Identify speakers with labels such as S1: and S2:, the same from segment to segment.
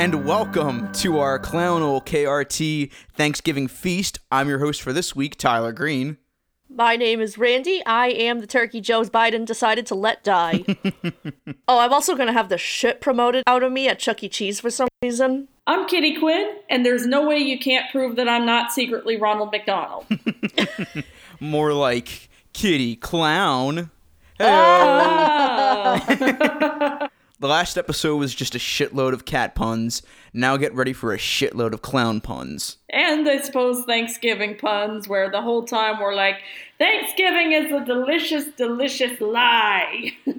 S1: and welcome to our Clownal KRT Thanksgiving Feast. I'm your host for this week, Tyler Green.
S2: My name is Randy. I am the turkey Joe Biden decided to let die. oh, I'm also gonna have the shit promoted out of me at Chuck E. Cheese for some reason.
S3: I'm Kitty Quinn, and there's no way you can't prove that I'm not secretly Ronald McDonald.
S1: More like Kitty Clown.
S3: Ah.
S1: The last episode was just a shitload of cat puns. Now get ready for a shitload of clown puns.
S3: and I suppose Thanksgiving puns, where the whole time we're like, Thanksgiving is a delicious, delicious lie.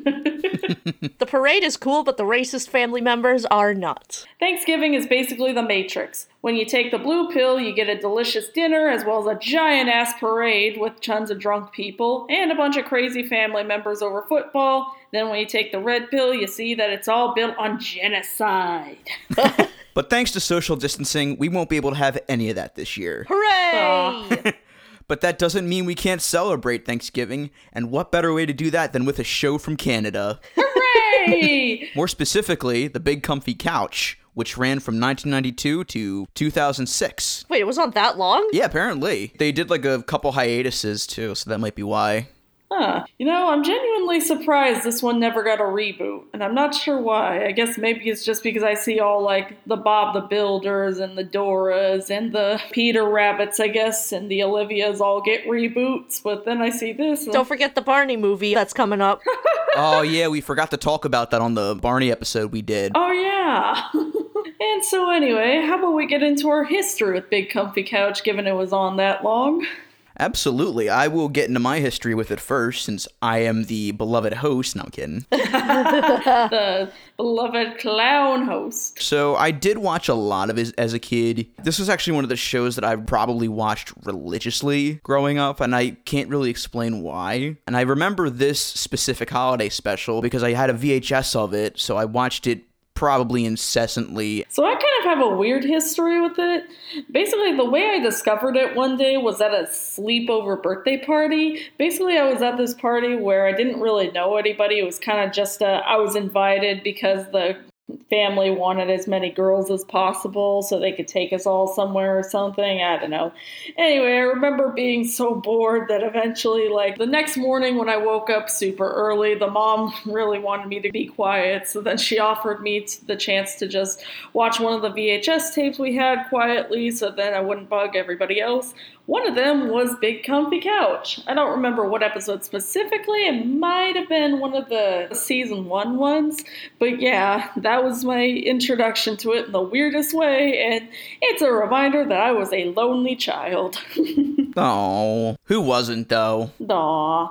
S2: The parade is cool, but the racist family members are not.
S3: Thanksgiving is basically the Matrix. When you take the blue pill, you get a delicious dinner as well as a giant ass parade with tons of drunk people and a bunch of crazy family members over football. Then when you take the red pill, you see that it's all built on genocide.
S1: But thanks to social distancing, we won't be able to have any of that this year.
S2: Hooray!
S1: But that doesn't mean we can't celebrate Thanksgiving, and what better way to do that than with a show from Canada?
S3: Hooray!
S1: More specifically, The Big Comfy Couch, which ran from 1992 to 2006.
S2: Wait, it was on that long?
S1: Yeah, apparently. They did like a couple hiatuses too, so that might be why.
S3: Huh. You know, I'm genuinely surprised this one never got a reboot, and I'm not sure why. I guess maybe it's just because I see all like the Bob the Builders and the Doras and the Peter Rabbits, I guess, and the Olivias all get reboots, but then I see this. and-
S2: Don't forget the Barney movie that's coming up.
S1: oh, yeah, we forgot to talk about that on the Barney episode we did.
S3: Oh, yeah. and so, anyway, how about we get into our history with Big Comfy Couch, given it was on that long?
S1: Absolutely. I will get into my history with it first, since I am the beloved host. No, I'm kidding.
S3: The beloved clown host.
S1: So I did watch a lot of it as a kid. This was actually one of the shows that I probably watched religiously growing up, and I can't really explain why. And I remember this specific holiday special because I had a VHS of it, so I watched it probably incessantly.
S3: So I kind of have a weird history with it. Basically, the way I discovered it one day was at a sleepover birthday party. Basically, I was at this party where I didn't really know anybody. It was kind of just a, I was invited because the family wanted as many girls as possible so they could take us all somewhere or something. I don't know. Anyway, I remember being so bored that eventually, like the next morning when I woke up super early, the mom really wanted me to be quiet. So then she offered me the chance to just watch one of the VHS tapes we had quietly so then I wouldn't bug everybody else. One of them was Big Comfy Couch. I don't remember what episode specifically. It might have been one of the season one ones. But yeah, that was my introduction to it in the weirdest way. And it's a reminder that I was a lonely child.
S1: Oh, who wasn't though?
S3: Aw.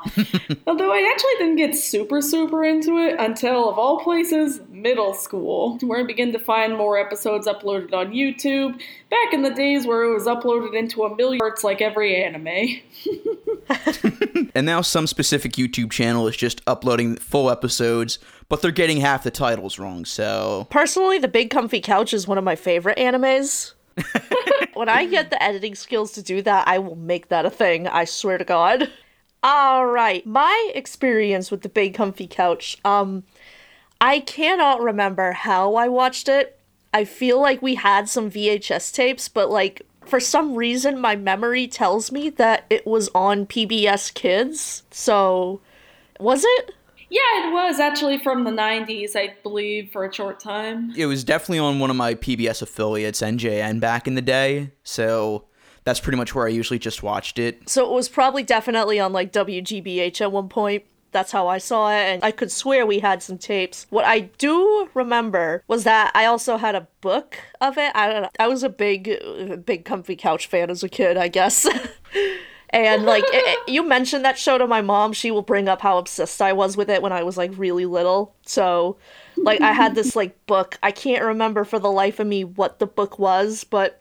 S3: Although I actually didn't get super, super into it until, of all places, middle school, where I began to find more episodes uploaded on YouTube. Back in the days where it was uploaded into a million parts like every anime.
S1: And now some specific YouTube channel is just uploading full episodes, but they're getting half the titles wrong, so.
S2: Personally, the Big Comfy Couch is one of my favorite animes. when I get the editing skills to do that, I will make that a thing. I swear to God. All right, my experience with the Big Comfy Couch. Um, I cannot remember how I watched it. I feel like we had some VHS tapes, but like for some reason, my memory tells me that it was on PBS Kids. So, was it?
S3: Yeah, it was actually from the 90s, I believe, for a short time.
S1: It was definitely on one of my PBS affiliates, NJN, back in the day, so that's pretty much where I usually just watched it.
S2: So it was probably definitely on like WGBH at one point. That's how I saw it, and I could swear we had some tapes. What I do remember was that I also had a book of it. I don't know. I was a big, big comfy couch fan as a kid, I guess. and like it, it- you mentioned that show to my mom, she will bring up how obsessed I was with it when I was like really little. So, like I had this like book. I can't remember for the life of me what the book was, but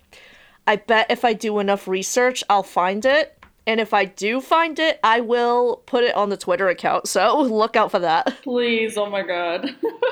S2: I bet if I do enough research, I'll find it. And if I do find it, I will put it on the Twitter account. So look out for that.
S3: Please, oh my god.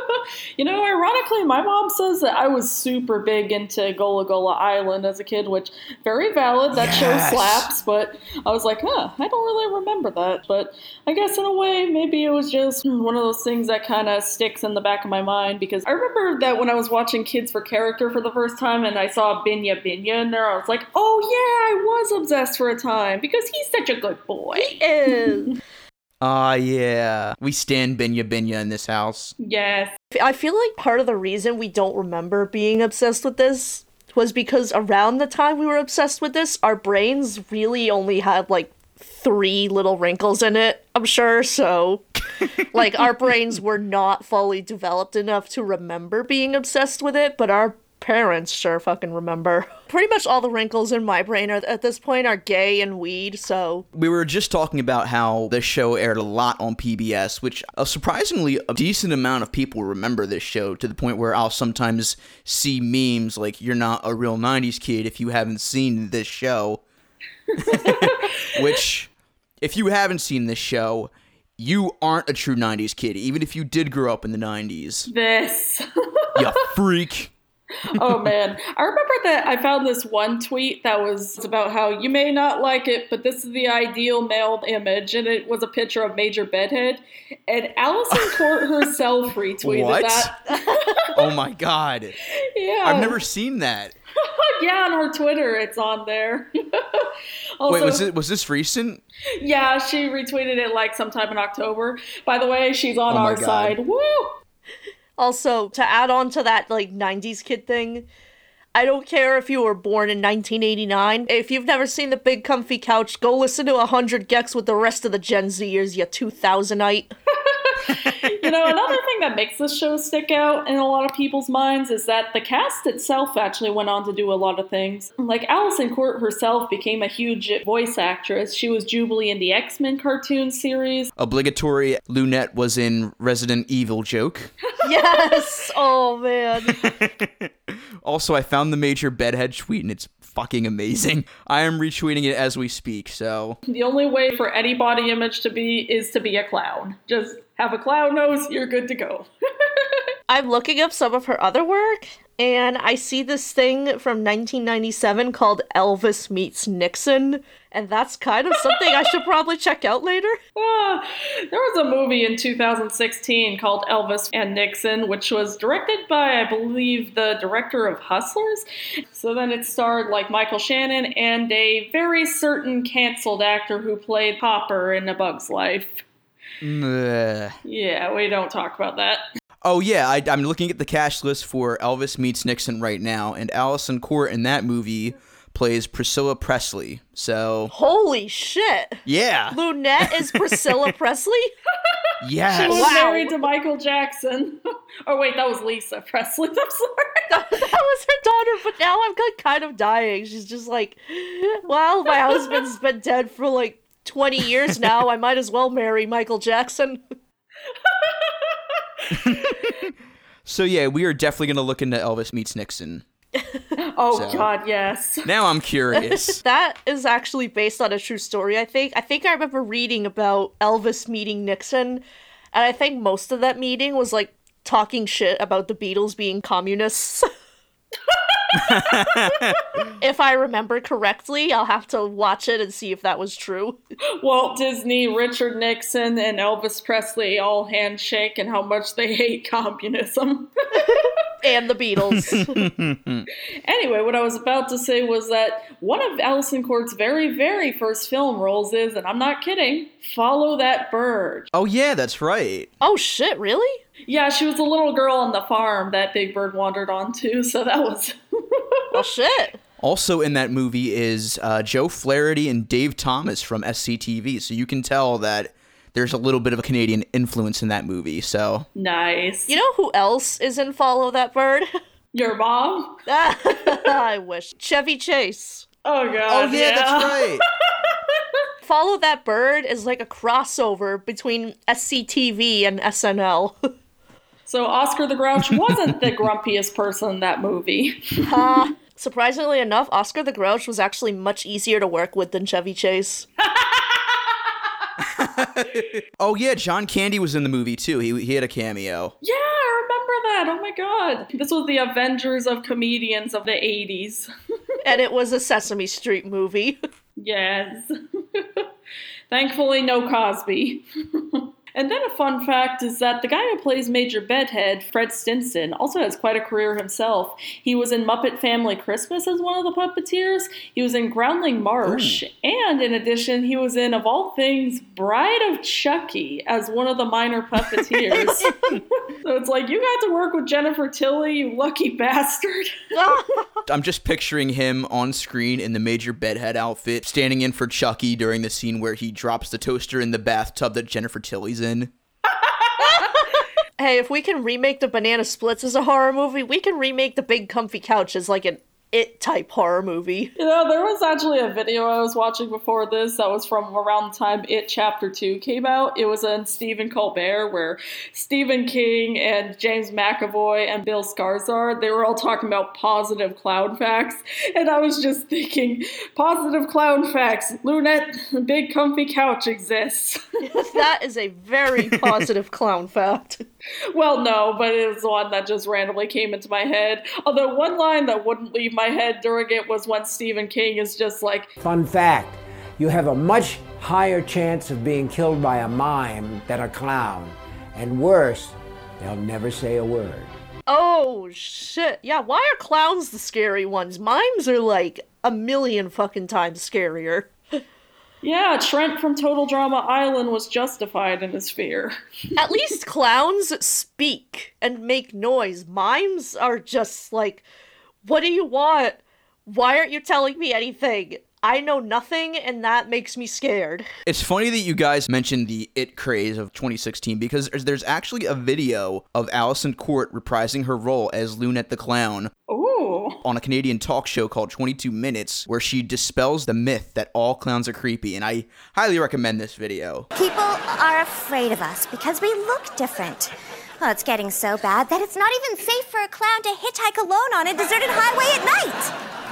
S3: you know, ironically, my mom says that I was super big into Gullah Gullah Island as a kid, which very valid. That
S1: Yes.
S3: show slaps, but I was like, huh, I don't really remember that. But I guess in a way, maybe it was just one of those things that kind of sticks in the back of my mind because I remember that when I was watching Kids for Character for the first time and I saw Binyah Binyah in there, I was like, oh yeah, I was obsessed for a time because he's such a good boy.
S2: He Is.
S1: Ah, yeah. We stand Binyah Binyah in this house.
S3: Yes.
S2: I feel like part of the reason we don't remember being obsessed with this was because around the time we were obsessed with this, our brains really only had like three little wrinkles in it, I'm sure. So, like, our brains were not fully developed enough to remember being obsessed with it, but our parents sure fucking remember. Pretty much all the wrinkles in my brain are, at this point are gay and weed, so
S1: We were just talking about how this show aired a lot on PBS, which a surprisingly a decent amount of people remember this show to the point where I'll sometimes see memes like you're not a real 90s kid if you haven't seen this show. which if you haven't seen this show, you aren't a true 90s kid even if you did grow up in the 90s.
S3: This.
S1: You freak.
S3: Oh man. I remember that I found this one tweet that was about how you may not like it, but this is the ideal male image, and it was a picture of Major Bedhead. And Alyson Court herself retweeted
S1: What?
S3: that.
S1: oh my god.
S3: Yeah.
S1: I've never seen that.
S3: Yeah, on her Twitter, it's on there. also,
S1: Wait, was it was this recent?
S3: Yeah, she retweeted it like sometime in October. By the way, she's on
S1: Oh
S3: our
S1: God.
S3: side. Woo!
S2: Also, to add on to that like 90s kid thing, I don't care if you were born in 1989. If you've never seen the Big Comfy Couch, go listen to 100 gecs with the rest of the Gen Zers, you 2000ite.
S3: You know, another thing that makes this show stick out in a lot of people's minds is that the cast itself actually went on to do a lot of things. Mm-hmm. Like Alyson Court herself became a huge voice actress. She was Jubilee in the X Men cartoon series.
S1: Obligatory Lunette was in Resident Evil joke.
S2: yes! Oh man.
S1: Also, I found the Major Bedhead tweet and it's fucking amazing. I am retweeting it as we speak, so
S3: The only way for any body image to be is to be a clown. Just have a clown nose, you're good to go.
S2: I'm looking up some of her other work, and I see this thing from 1997 called Elvis Meets Nixon, and that's kind of something I should probably check out later.
S3: Ah, there was a movie in 2016 called Elvis and Nixon, which was directed by, I believe, the director of Hustlers. So then it starred like Michael Shannon and a very certain canceled actor who played Hopper in A Bug's Life.
S1: Ugh.
S3: Yeah, we don't talk about that.
S1: Oh yeah, I, I'm looking at the cast list for Elvis Meets Nixon right now, and Alyson Court in that movie plays Priscilla Presley. So
S2: Holy shit!
S1: yeah,
S2: Lunette is Priscilla Presley?
S1: yes.
S3: She was
S2: Wow.
S3: married to Michael Jackson. oh wait, that was Lisa Presley. I'm sorry.
S2: that was her daughter, but now I'm kind of dying. She's just like, well, my husband's been dead for like 20 years now. I might as well marry Michael Jackson.
S1: So yeah, we are definitely gonna look into Elvis Meets Nixon.
S3: Oh
S1: So-
S3: God, yes.
S1: Now I'm curious.
S2: That is actually based on a true story, I think. I think I remember reading about Elvis meeting Nixon, and I think most of that meeting was like talking shit about the Beatles being communists. if I remember correctly, I'll have to watch it and see if that was true.
S3: Walt Disney, Richard Nixon, and Elvis Presley all handshake and how much they hate communism.
S2: And the Beatles.
S3: anyway, what I was about to say was that one of Alyson Court's very, very first film roles is, and I'm not kidding, Follow That Bird.
S1: oh yeah, that's right.
S2: oh shit, really?
S3: Yeah, she was a little girl on the farm that Big Bird wandered onto, so that was.
S2: Well shit.
S1: Also in that movie is uh, Joe Flaherty and Dave Thomas from SCTV, so you can tell that there's a little bit of a Canadian influence in that movie. So
S3: nice.
S2: You know who else is in Follow That Bird?
S3: Your mom?
S2: I wish. Chevy Chase.
S3: Oh, God.
S1: Oh yeah, that's right.
S2: Follow That Bird is like a crossover between SCTV and SNL.
S3: So Oscar the Grouch wasn't the grumpiest person in that movie.
S2: Uh, surprisingly enough, Oscar the Grouch was actually much easier to work with than Chevy Chase.
S1: oh yeah, John Candy was in the movie too. He he had a cameo.
S3: Yeah, I remember that. Oh my god. This was the Avengers of comedians of the 80s.
S2: and it was a Sesame Street movie.
S3: yes. Thankfully, no Cosby. And then a fun fact is that the guy who plays Major Bedhead, Fred Stinson, also has quite a career himself. He was in Muppet Family Christmas as one of the puppeteers. He was in Groundling Marsh, Ooh. and in addition, he was in, of all things, Bride of Chucky as one of the minor puppeteers. so it's like you got to work with Jennifer Tilly, you lucky bastard.
S1: I'm just picturing him on screen in the Major Bedhead outfit, standing in for Chucky during the scene where he drops the toaster in the bathtub that Jennifer Tilly's in
S2: hey, if we can remake the Banana Splits as a horror movie, we can remake the Big Comfy Couch as like an it type horror movie.
S3: You know, there was actually a video I was watching before this that was from around the time It Chapter 2 came out. It was in Stephen Colbert, where Stephen King and James McAvoy and Bill Skarsgård, they were all talking about positive clown facts. And I was just thinking, positive clown facts, Lunette, big comfy couch exists.
S2: that is a very positive clown fact.
S3: Well, no, but it was one that just randomly came into my head. Although one line that wouldn't leave my head during it was when Stephen King is just like,
S4: Fun fact you have a much higher chance of being killed by a mime than a clown. And worse, they'll never say a word.
S2: Oh, shit. Yeah, why are clowns the scary ones? Mimes are like a million fucking times scarier.
S3: Yeah, Trent from Total Drama Island was justified in his fear.
S2: At least clowns speak and make noise. Mimes are just like, what do you want? Why aren't you telling me anything? I know nothing, and that makes me scared.
S1: It's funny that you guys mentioned the It craze of 2016 because there's actually a video of Alyson Court reprising her role as Lunette the Clown.
S3: Ooh.
S1: On a Canadian talk show called 22 Minutes, where she dispels the myth that all clowns are creepy, and I highly recommend this video.
S5: People are afraid of us because we look different. Well, it's getting so bad that it's not even safe for a clown to hitchhike alone on a deserted highway at night.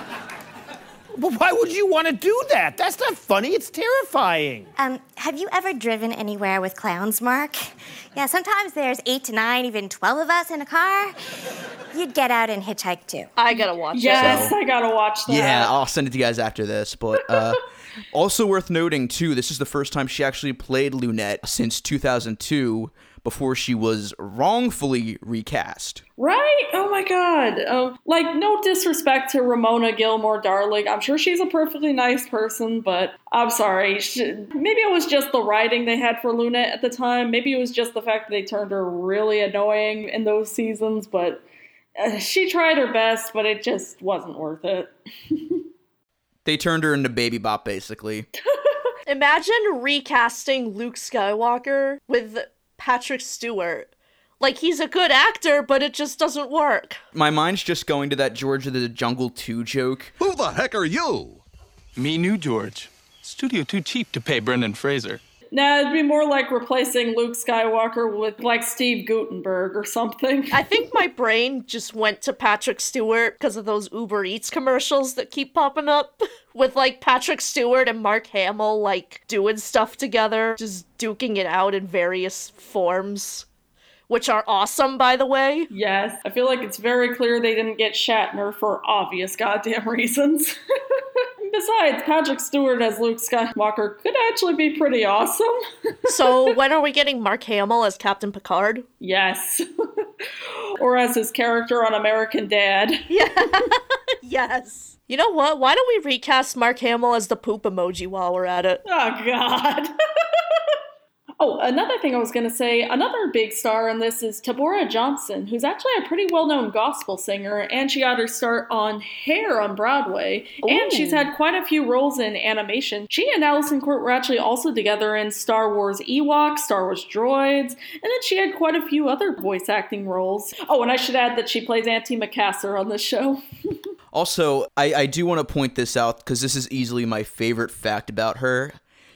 S6: Well, why would you want to do that? That's not funny. It's terrifying.
S5: Um, have you ever driven anywhere with clowns, Mark? Yeah, sometimes there's eight to nine, even 12 of us in a car. You'd get out and hitchhike too.
S2: I gotta watch
S3: yes, I gotta watch that.
S1: Yeah, I'll send it to you guys after this. But uh, also worth noting, too, this is the first time she actually played Lunette since 2002 before she was wrongfully recast.
S3: Right? Oh my god. Um, like, no disrespect to Ramona Gilmour Darling. I'm sure she's a perfectly nice person, but I'm sorry. She, maybe it was just the writing they had for Luna at the time. Maybe it was just the fact that they turned her really annoying in those seasons, but uh, she tried her best, but it just wasn't worth it.
S1: they turned her into Baby Bop, basically.
S2: Imagine recasting Luke Skywalker with Patrick Stewart. Like he's a good actor, but it just doesn't work.
S1: My mind's just going to that George of the Jungle 2 joke.
S7: Who the heck are you?
S8: Me new George. Studio too cheap to pay Brendan Fraser.
S3: Nah, it'd be more like replacing Luke Skywalker with like Steve Guttenberg or something.
S2: I think my brain just went to Patrick Stewart because of those Uber Eats commercials that keep popping up with like Patrick Stewart and Mark Hamill like doing stuff together, just duking it out in various forms which are awesome, by the way.
S3: Yes. I feel like it's very clear they didn't get Shatner for obvious goddamn reasons. Besides, Patrick Stewart as Luke Skywalker could actually be pretty awesome.
S2: so, when are we getting Mark Hamill as Captain Picard?
S3: Yes. or as his character on American Dad.
S2: Yeah. yes. You know what? Why don't we recast Mark Hamill as the poop emoji while we're at it?
S3: Oh, God. Oh, another thing I was going to say, another big star in this is Taborah Johnson, who's actually a pretty well known gospel singer, and she got her start on Hair on Broadway. Ooh. And she's had quite a few roles in animation. She and Alyson Court were actually also together in Star Wars Ewoks, Star Wars Droids, and then she had quite a few other voice acting roles. Oh, and I should add that she plays Auntie Macassar on this show.
S1: also, I, I do want to point this out because this is easily my favorite fact about her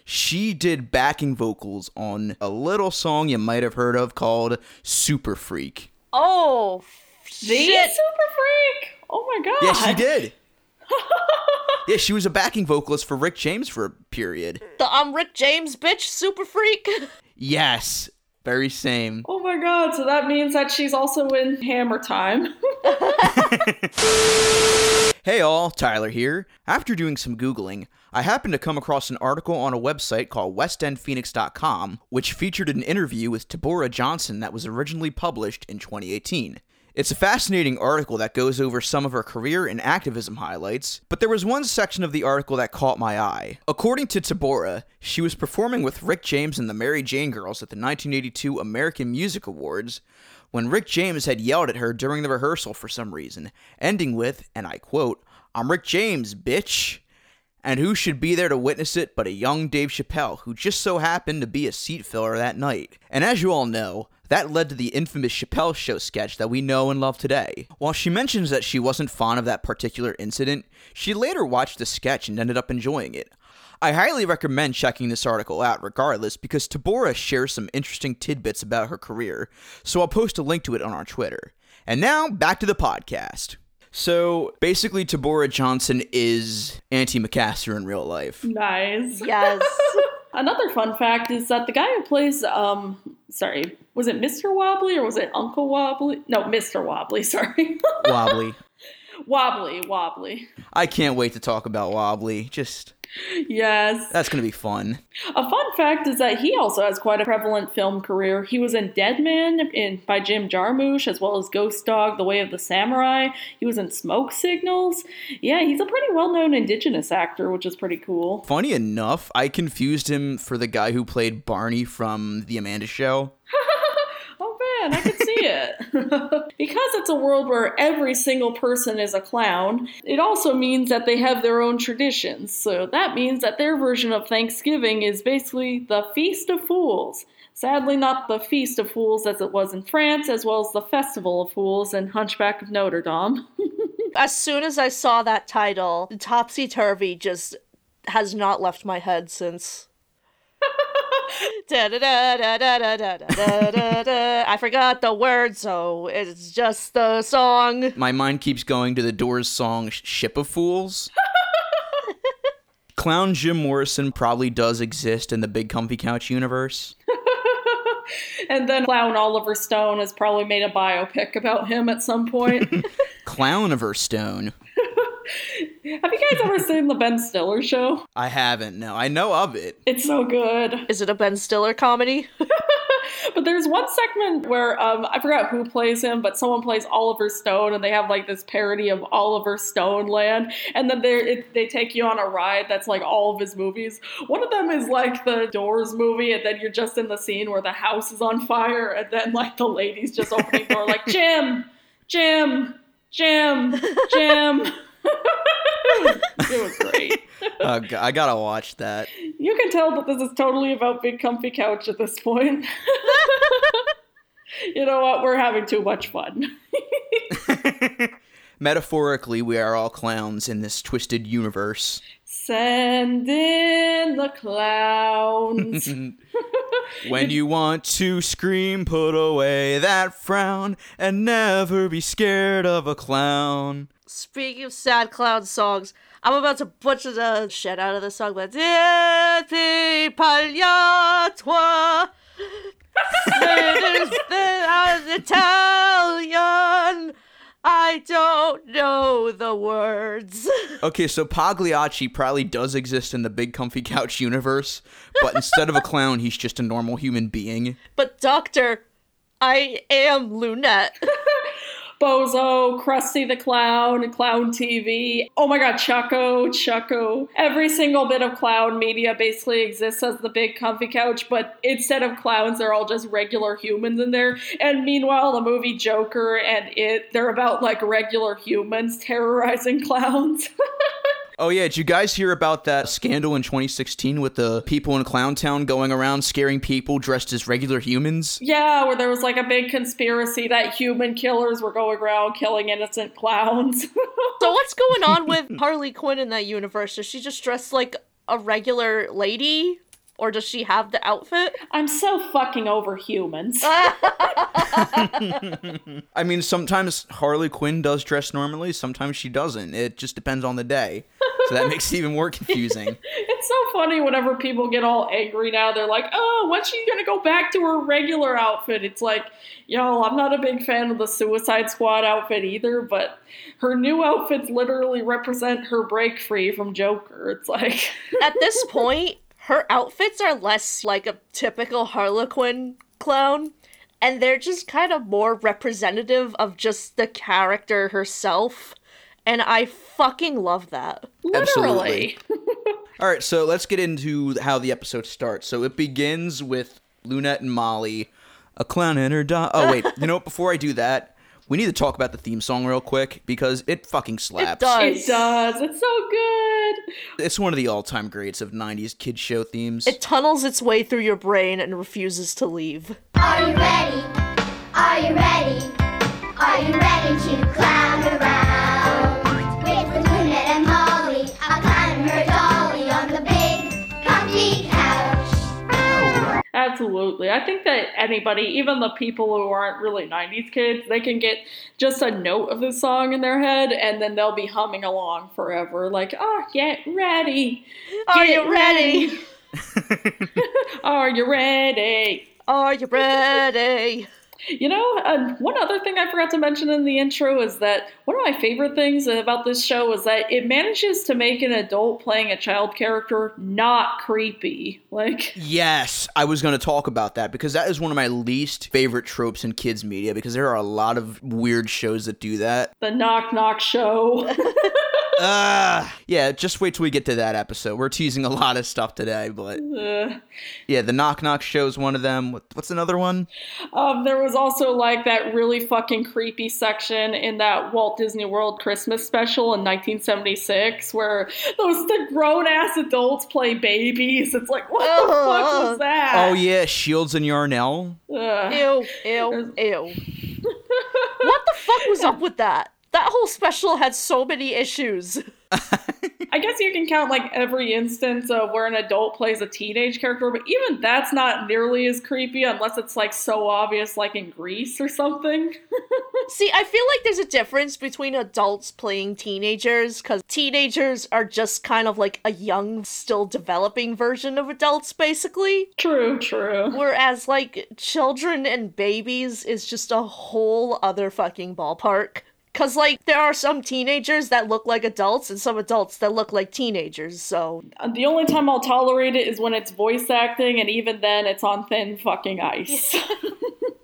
S1: she did backing vocals on a little song you might have heard of called Super Freak.
S2: Oh,
S3: the Super Freak! Oh my god.
S1: Yeah, she did. Yeah, she was a backing vocalist for Rick James for a period.
S2: The I'm Rick James bitch super freak.
S1: Yes, very same.
S3: Oh my god, so that means that she's also in Hammer Time.
S1: Hey all, Tyler here. After doing some Googling, I happened to come across an article on a website called westendphoenix.com, which featured an interview with Taborah Johnson that was originally published in 2018. It's a fascinating article that goes over some of her career and activism highlights, but there was one section of the article that caught my eye. According to Taborah, she was performing with Rick James and the Mary Jane Girls at the 1982 American Music Awards when Rick James had yelled at her during the rehearsal for some reason, ending with, and I quote, I'm Rick James, bitch. And who should be there to witness it but a young Dave Chappelle, who just so happened to be a seat filler that night. And as you all know, that led to the infamous Chappelle Show sketch that we know and love today. While she mentions that she wasn't fond of that particular incident, she later watched the sketch and ended up enjoying it. I highly recommend checking this article out regardless because Tabora shares some interesting tidbits about her career, so I'll post a link to it on our Twitter. And now, back to the podcast. So basically, Taborah Johnson is Auntie Macassar in real life.
S3: nice.
S2: yes.
S3: Another fun fact is that the guy who plays, um, sorry, was it Mr. Wobbly or was it Uncle Wobbly? No, Mr. Wobbly, sorry.
S1: Wobbly.
S3: Wobbly, Wobbly.
S1: I can't wait to talk about Wobbly. Just,
S3: Yes.
S1: that's gonna be fun.
S3: A fun fact is that he also has quite a prevalent film career. He was in Dead Man in, by Jim Jarmusch, as well as Ghost Dog, The Way of the Samurai. He was in Smoke Signals. Yeah, he's a pretty well known indigenous actor, which is pretty cool.
S1: Funny enough, I confused him for the guy who played Barney from The Amanda Show.
S3: Man, I can see it. because it's a world where every single person is a clown, it also means that they have their own traditions. So that means that their version of Thanksgiving is basically the Feast of Fools. Sadly, not the Feast of Fools as it was in France, as well as the Festival of Fools and Hunchback of Notre Dame.
S2: as soon as I saw that title, Topsy Turvy just has not left my head since. I forgot the word, so it's just the song.
S1: My mind keeps going to the Doors song Ship of Fools. Clown Jim Morrison probably does exist in the Big Comfy Couch universe.
S3: and then Clown Oliver Stone has probably made a biopic about him at some point.
S1: Clown of Stone.
S3: Have you guys ever seen the Ben Stiller show?
S1: I haven't, no. I know of it.
S3: It's so good.
S2: Is it a Ben Stiller comedy?
S3: But there's one segment where um, I forgot who plays him, but someone plays Oliver Stone, and they have like this parody of Oliver Stone Land, and then they they take you on a ride that's like all of his movies. One of them is like the Doors movie, and then you're just in the scene where the house is on fire, and then like the ladies just opening the door like Jim, Jim, Jim, Jim. It was great.
S1: Uh, I gotta watch that.
S3: You can tell that this is totally about Big Comfy Couch at this point. you know what? We're having too much fun.
S1: Metaphorically, we are all clowns in this twisted universe.
S3: Send in the clowns.
S1: When you want to scream, put away that frown and never be scared of a clown.
S2: Speaking of sad clown songs, I'm about to butcher the shit out of the song, but Dieu parle toi. Italian. I don't know the words.
S1: Okay, so Pagliacci probably does exist in the Big Comfy Couch universe, but instead of a clown, he's just a normal human being.
S2: But Doctor, I am Lunette.
S3: Bozo, Krusty the Clown, Clown TV. Oh my god, Chucko, Chucko. Every single bit of clown media basically exists as the big comfy couch, but instead of clowns, they're all just regular humans in there. And meanwhile, the movie Joker and it, they're about like regular humans terrorizing clowns.
S1: Oh yeah, did you guys hear about that scandal in 2016 with the people in Clowntown going around scaring people dressed as regular humans?
S3: yeah, where there was like a big conspiracy that human killers were going around killing innocent clowns.
S2: so what's going on with Harley Quinn in that universe? Is she just dressed like a regular lady? Or does she have the outfit?
S3: I'm so fucking over humans.
S1: I mean, sometimes Harley Quinn does dress normally, sometimes she doesn't. It just depends on the day. So that makes it even more confusing.
S3: It's so funny whenever people get all angry now. They're like, oh, when's she gonna go back to her regular outfit? It's like, yo, I'm not a big fan of the Suicide Squad outfit either, but her new outfits literally represent her break free from Joker. It's like,
S2: At this point, her outfits are less like a typical Harlequin clown, and they're just kind of more representative of just the character herself. And I fucking love that.
S3: literally.
S1: All right, so let's get into how the episode starts. So it begins with Lunette and Molly, a clown and her dog. Oh wait, you know what? Before I do that, we need to talk about the theme song real quick because it fucking slaps.
S2: does.
S3: It does. It's so good.
S1: It's one of the all-time greats of '90s kid show themes.
S2: It tunnels its way through your brain and refuses to leave.
S7: Are you ready? Are you ready? Are you ready to clown
S3: Absolutely. I think that anybody, even the people who aren't really 90s kids, they can get just a note of the song in their head and then they'll be humming along forever. Like, oh, get ready.
S2: Are
S3: Get
S2: you ready?
S3: Are you ready?
S2: Are you ready?
S3: You know, uh, one other thing I forgot to mention in the intro is that one of my favorite things about this show is that it manages to make an adult playing a child character not creepy. Like,
S1: Yes, I was going to talk about that because that is one of my least favorite tropes in kids media because there are a lot of weird shows that do that.
S3: the knock knock show.
S1: Ah, yeah, just wait till we get to that episode. We're teasing a lot of stuff today, but
S3: Uh,
S1: yeah, the Knock Knock show is one of them. What's another one?
S3: Um, there was also like that really fucking creepy section in that Walt Disney World Christmas special in 1976 where those the grown ass adults play babies. It's like, what the fuck was that?
S1: Oh yeah, Shields and Yarnell.
S3: Ugh.
S2: Ew, ew, ew. what the fuck was up with that? That whole special had so many issues.
S3: I guess you can count like every instance of where an adult plays a teenage character, but even that's not nearly as creepy unless it's like so obvious, like in Grease or something.
S2: See, I feel like there's a difference between adults playing teenagers, because teenagers are just kind of like a young, still developing version of adults, basically.
S3: true, true.
S2: Whereas, like, children and babies is just a whole other fucking ballpark. Because, like, there are some teenagers that look like adults and some adults that look like teenagers, so.
S3: The only time I'll tolerate it is when it's voice acting, and even then, it's on thin fucking ice.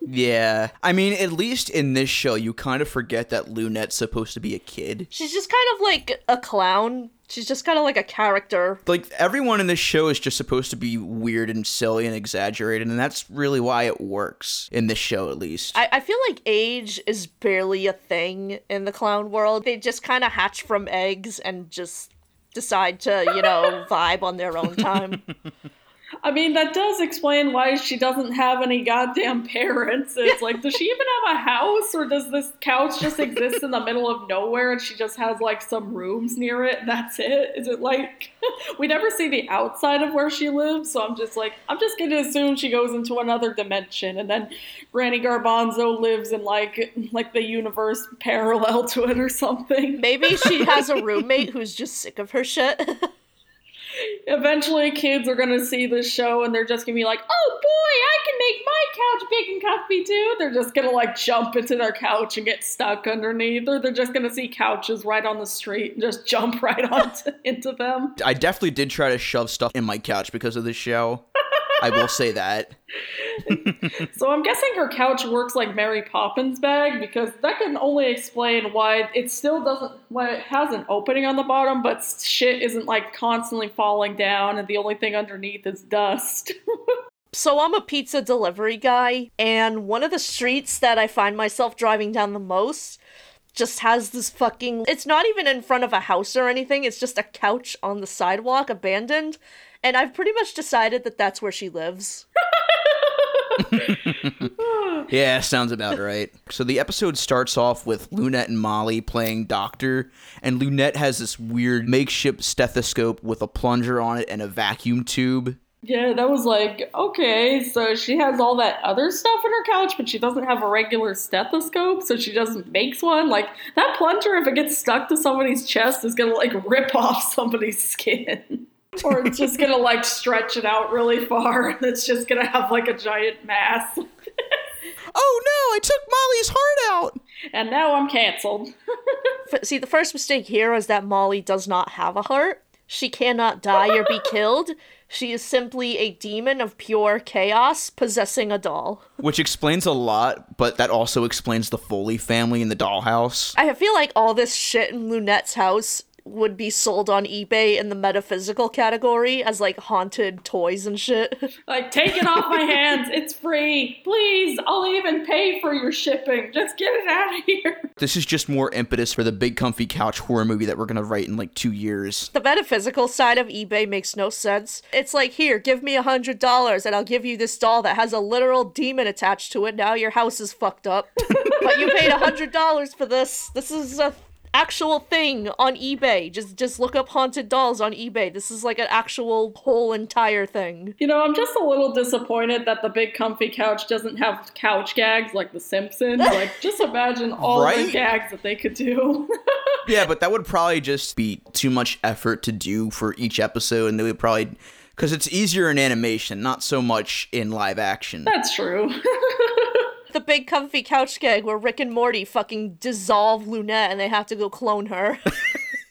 S1: Yeah, I mean, at least in this show, you kind of forget that Lunette's supposed to be a kid.
S2: She's just kind of like a clown. She's just kind of like a character.
S1: Like everyone in this show is just supposed to be weird and silly and exaggerated, and that's really why it works in this show, at least.
S2: I, I feel like age is barely a thing in the clown world. They just kind of hatch from eggs and just decide to, you know, vibe on their own time.
S3: I mean, that does explain why she doesn't have any goddamn parents. It's like, does she even have a house, or does this couch just exist in the middle of nowhere and she just has like some rooms near it? And that's it? Is it like we never see the outside of where she lives? So I'm just like, I'm just gonna assume she goes into another dimension, and then Granny Garbanzo lives in like like the universe parallel to it or something.
S2: Maybe she has a roommate who's just sick of her shit.
S3: Eventually, kids are gonna see this show and they're just gonna be like, "Oh boy, I can make my couch big and comfy too." They're just gonna like jump into their couch and get stuck underneath, or they're just gonna see couches right on the street and just jump right onto into them.
S1: I definitely did try to shove stuff in my couch because of this show. I will say that.
S3: So I'm guessing her couch works like Mary Poppins bag because that can only explain why it still doesn't why it has an opening on the bottom, but shit isn't like constantly falling down, and the only thing underneath is dust.
S2: so I'm a pizza delivery guy, and one of the streets that I find myself driving down the most just has this fucking. It's not even in front of a house or anything, it's just a couch on the sidewalk, abandoned. And I've pretty much decided that that's where she lives.
S1: Yeah, sounds about right. So the episode starts off with Lunette and Molly playing doctor, and Lunette has this weird makeshift stethoscope with a plunger on it and a vacuum tube.
S3: Yeah, that was like, okay, so she has all that other stuff in her couch, but she doesn't have a regular stethoscope, so she just makes one. Like, that plunger, if it gets stuck to somebody's chest, is gonna like rip off somebody's skin. or it's just gonna like stretch it out really far, and it's just gonna have like a giant mass.
S1: Oh no, I took Molly's heart out.
S3: and now I'm canceled.
S2: See, the first mistake here is that Molly does not have a heart. She cannot die or be killed. She is simply a demon of pure chaos possessing a doll.
S1: Which explains a lot, but that also explains the Foley family in the dollhouse.
S2: I feel like all this shit in Lunette's house would be sold on eBay in the metaphysical category as like haunted toys and shit.
S3: Like, take it off my hands. It's free. Please, I'll even pay for your shipping. Just get it out of here.
S1: This is just more impetus for the big comfy couch horror movie that we're gonna write in like two years.
S2: the metaphysical side of eBay makes no sense. It's like, here, give me a hundred dollars and I'll give you this doll that has a literal demon attached to it. Now your house is fucked up. but you paid a hundred dollars for this. This is a actual thing on eBay. Just just look up haunted dolls on eBay. This is like an actual whole entire thing.
S3: You know, I'm just a little disappointed that the big comfy couch doesn't have couch gags like The Simpsons. Like, just imagine all
S1: Right?
S3: the gags that they could do.
S1: Yeah, but that would probably just be too much effort to do for each episode, and they would probably. Because it's easier in animation, not so much in live action.
S3: That's true.
S2: The big comfy couch gag where Rick and Morty fucking dissolve Lunette and they have to go clone her.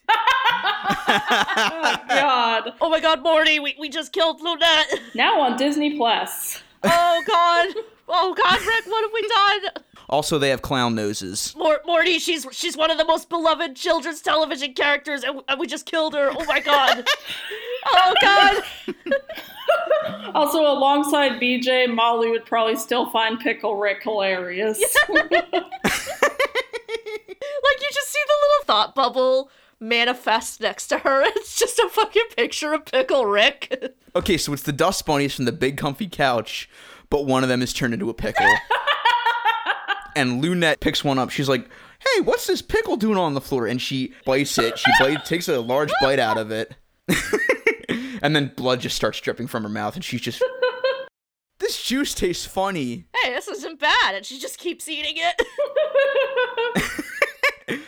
S3: oh God.
S2: oh my god, Morty, we, we just killed Lunette.
S3: Now on Disney Plus.
S2: Oh god. Oh god, Rick, what have we done?
S1: Also, they have clown noses.
S2: Mor- Morty, she's she's one of the most beloved children's television characters, and, and we just killed her. Oh my god. oh god.
S3: Also, alongside BJ, Molly would probably still find Pickle Rick hilarious.
S2: Like you just see the little thought bubble manifest next to her. It's just a fucking picture of Pickle Rick.
S1: Okay, so it's the dust bunnies from the big comfy couch, but one of them is turned into a pickle. And Lunette picks one up. She's like, "Hey, what's this pickle doing on the floor?" And she bites it. She bite, takes a large bite out of it, and then blood just starts dripping from her mouth. And she's just, "This juice tastes funny."
S2: hey, this isn't bad, and she just keeps eating it.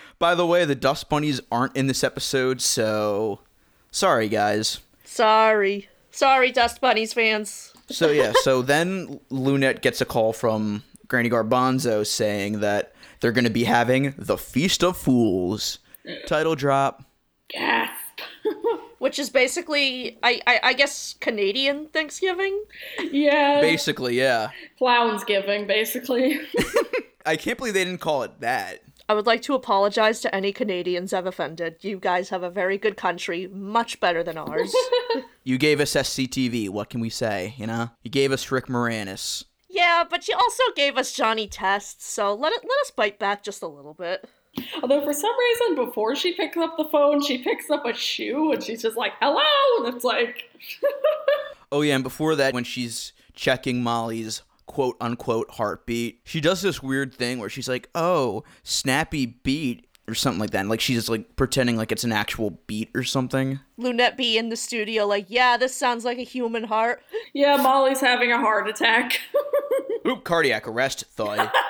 S1: By the way, the dust bunnies aren't in this episode, so sorry, guys.
S2: Sorry. Sorry, Dust Bunnies fans.
S1: So yeah, so then Lunette gets a call from Granny Garbanzo saying that they're going to be having the Feast of Fools. Title drop.
S3: Gasp.
S2: Which is basically, I, I, I guess, Canadian Thanksgiving?
S3: Yeah.
S1: Basically, yeah.
S3: Clowns giving, basically.
S1: I can't believe they didn't call it that.
S2: I would like to apologize to any Canadians I've offended. You guys have a very good country, much better than ours.
S1: You gave us SCTV. What can we say? You know, you gave us Rick Moranis.
S2: Yeah, but you also gave us Johnny tests, so let it let us bite back just a little bit.
S3: Although for some reason, before she picks up the phone, she picks up a shoe and she's just like, hello! And it's like,
S1: Oh yeah, and before that, when she's checking Molly's quote unquote heartbeat, she does this weird thing where she's like, "Oh, snappy beat." Or something like that. And, like she's just like pretending like it's an actual beat or something.
S2: Lunette be in the studio, like, yeah, this sounds like a human heart.
S3: yeah, Molly's having a heart attack.
S1: Oop, cardiac arrest, thought.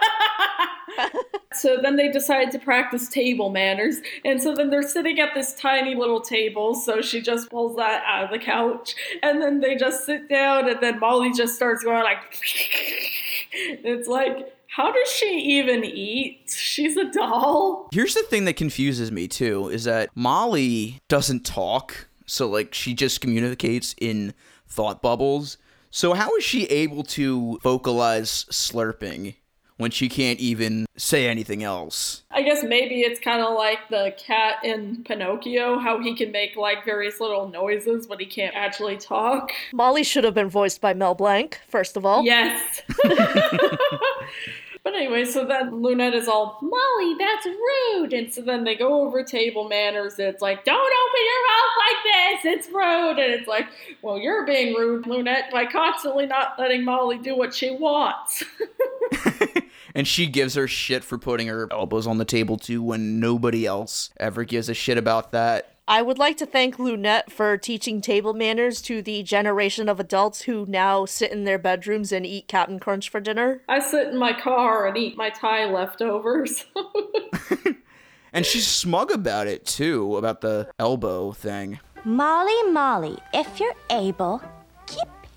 S3: So then they decide to practice table manners. And so then they're sitting at this tiny little table. So she just pulls that out of the couch. And then they just sit down. And then Molly just starts going like, it's like, how does she even eat? She's a doll.
S1: Here's the thing that confuses me too is that Molly doesn't talk, so like she just communicates in thought bubbles. So how is she able to vocalize slurping when she can't even say anything else?
S3: I guess maybe it's kind of like the cat in Pinocchio, how he can make like various little noises, but he can't actually talk.
S2: Molly should have been voiced by Mel Blanc, first of all.
S3: Yes. but anyway, so then Lunette is all, Molly, that's rude. And so then they go over table manners. And it's like, don't open your mouth like this. It's rude. And it's like, well, you're being rude, Lunette, by constantly not letting Molly do what she wants.
S1: And she gives her shit for putting her elbows on the table too when nobody else ever gives a shit about that.
S2: I would like to thank Lunette for teaching table manners to the generation of adults who now sit in their bedrooms and eat Captain Crunch for dinner.
S3: I sit in my car and eat my Thai leftovers.
S1: And she's smug about it too, about the elbow thing.
S5: Molly, Molly, if you're able, keep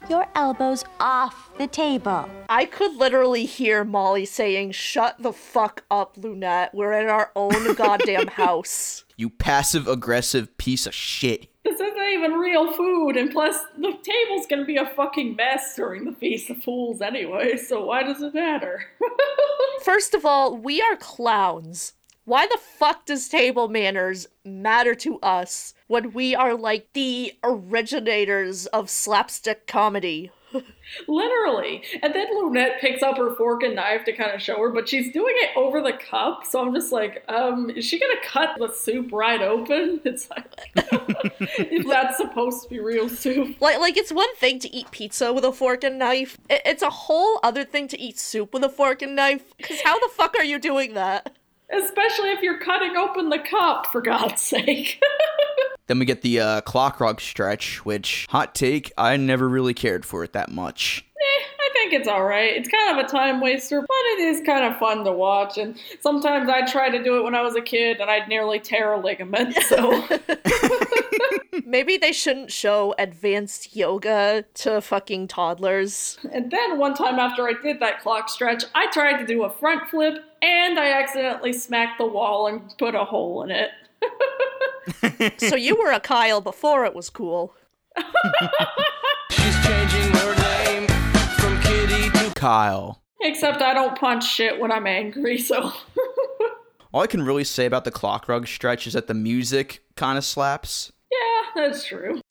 S5: your elbows off the table.
S2: I could literally hear Molly saying, Shut the fuck up, Lunette. We're in our own goddamn house.
S1: You passive aggressive piece of shit.
S3: this isn't even real food, and plus, the table's gonna be a fucking mess during the Feast of Fools anyway, so why does it matter?
S2: First of all, we are clowns. Why the fuck does table manners matter to us when we are like the originators of slapstick comedy?
S3: Literally. And then Lunette picks up her fork and knife to kind of show her, but she's doing it over the cup. So I'm just like, um, is she gonna cut the soup right open? It's like, if that's supposed to be real soup.
S2: Like, like it's one thing to eat pizza with a fork and knife. It's a whole other thing to eat soup with a fork and knife. Because how the fuck are you doing that?
S3: Especially if you're cutting open the cup, for God's sake.
S1: Then we get the uh, clock rug stretch, which, hot take, I never really cared for it that much.
S3: Eh, I think it's alright. It's kind of a time waster, but it is kind of fun to watch. And sometimes I tried to do it when I was a kid and I'd nearly tear a ligament, so.
S2: Maybe they shouldn't show advanced yoga to fucking toddlers.
S3: And then one time after I did that clock stretch, I tried to do a front flip and I accidentally smacked the wall and put a hole in it.
S2: So you were a Kyle before it was cool.
S9: She's changing her name from Kitty to
S1: Kyle.
S3: Except I don't punch shit when I'm angry, so.
S1: All I can really say about the clock rug stretch is that the music kind of slaps.
S3: yeah, that's true.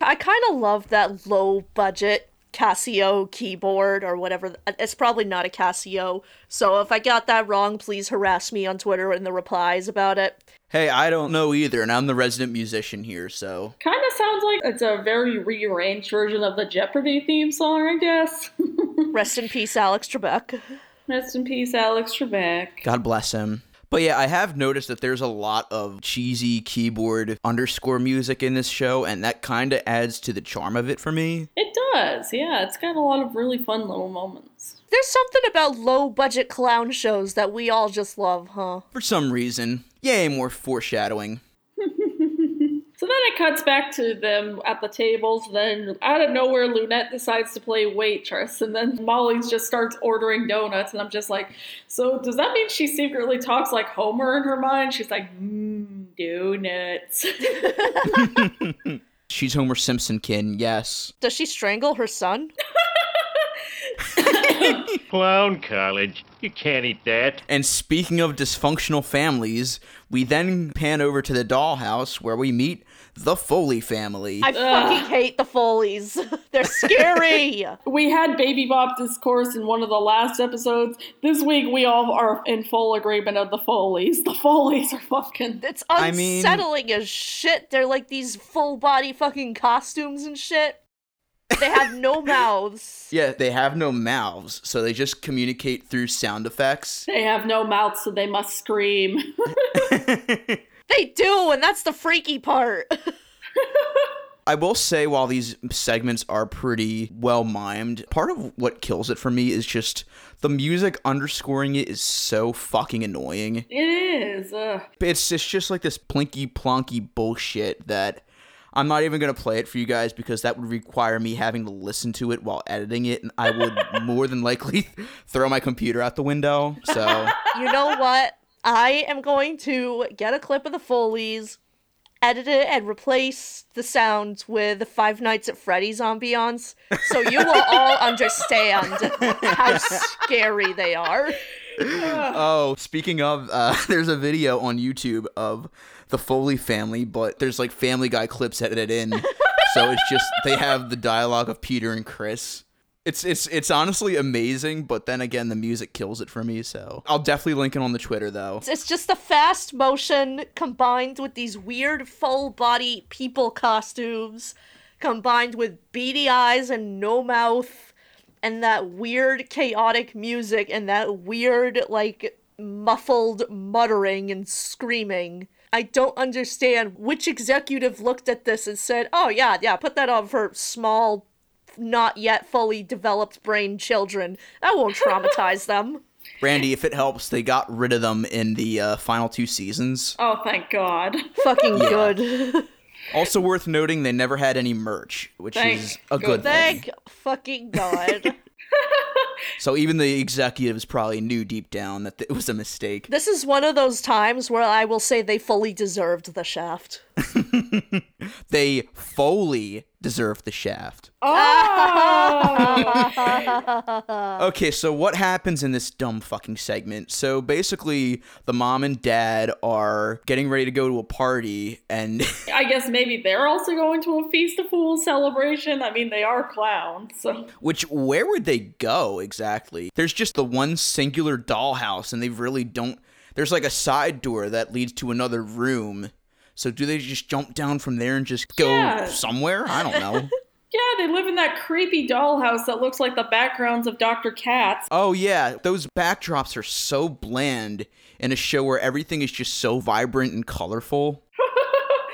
S2: I kind of love that low budget Casio keyboard or whatever. Uh, it's probably not a Casio. So if I got that wrong, please harass me on Twitter in the replies about it.
S1: Hey, I don't know either, and I'm the resident musician here, so.
S3: Kind of sounds like it's a very rearranged version of the Jeopardy theme song, I guess.
S2: Rest in peace, Alex Trebek.
S3: Rest in peace, Alex Trebek.
S1: God bless him. But yeah, I have noticed that there's a lot of cheesy keyboard underscore music in this show, and that kind of adds to the charm of it for me.
S3: It does, yeah. It's got a lot of really fun little moments.
S2: There's something about low budget clown shows that we all just love, huh?
S1: For some reason. Yay, more foreshadowing.
S3: So then it cuts back to them at the tables. Then out of nowhere, Lunette decides to play waitress, and then Molly just starts ordering donuts. And I'm just like, so does that mean she secretly talks like Homer in her mind? She's like, mmm, donuts.
S1: She's Homer Simpson kin, yes.
S2: Does she strangle her son?
S10: Clown college. You can't eat that.
S1: And speaking of dysfunctional families, we then pan over to the dollhouse where we meet the Foley family.
S2: I fucking hate the Foleys. They're scary.
S3: we had Baby Bop discourse in one of the last episodes. This week, we all are in full agreement of the Foleys. The Foleys are fucking.
S2: It's
S1: I mean-
S2: unsettling as shit. They're like these full body fucking costumes and shit. They have no mouths.
S1: yeah, they have no mouths, so they just communicate through sound effects.
S3: They have no mouths, so they must scream.
S2: They do, and that's the freaky part.
S1: I will say, while these segments are pretty well mimed, part of what kills it for me is just the music underscoring it is so fucking annoying.
S3: it is. Ugh.
S1: It's it's just like this plinky plonky bullshit that I'm not even gonna play it for you guys because that would require me having to listen to it while editing it, and I would more than likely throw my computer out the window. So
S2: you know what? I am going to get a clip of the Foleys, edit it, and replace the sounds with the Five Nights at Freddy's ambiance, so you will all understand how scary they are.
S1: Oh, speaking of, uh, there's a video on YouTube of the Foley family, but there's like Family Guy clips edited in, so it's just they have the dialogue of Peter and Chris. It's it's it's honestly amazing, but then again, the music kills it for me. So I'll definitely link it on the Twitter though.
S2: It's just the fast motion combined with these weird full body people costumes, combined with beady eyes and no mouth, and that weird chaotic music and that weird like muffled muttering and screaming. I don't understand which executive looked at this and said, "Oh yeah, yeah, put that on for small not yet fully developed brain children. That won't traumatize them."
S1: Randy, if it helps, they got rid of them in the uh, final two seasons.
S3: Oh, thank God.
S2: Fucking
S1: Yeah.
S2: good.
S1: Also worth noting, they never had any merch, which
S3: Thank
S1: is a good thing.
S2: Thank fucking God.
S1: So even the executives probably knew deep down that it was a mistake.
S2: this is one of those times where I will say they fully deserved the shaft.
S1: They fully deserved the shaft.
S3: Oh!
S1: Okay, so what happens in this dumb fucking segment? So basically, the mom and dad are getting ready to go to a party, and
S3: I guess maybe they're also going to a Feast of Fools celebration. I mean, they are clowns, so.
S1: which where would they go exactly? There's just the one singular dollhouse, and they really don't. There's like a side door that leads to another room. So do they just jump down from there and just go
S3: Yeah.
S1: somewhere? I don't know.
S3: Yeah, they live in that creepy dollhouse that looks like the backgrounds of Dr. Katz.
S1: Oh yeah, those backdrops are so bland in a show where everything is just so vibrant and colorful.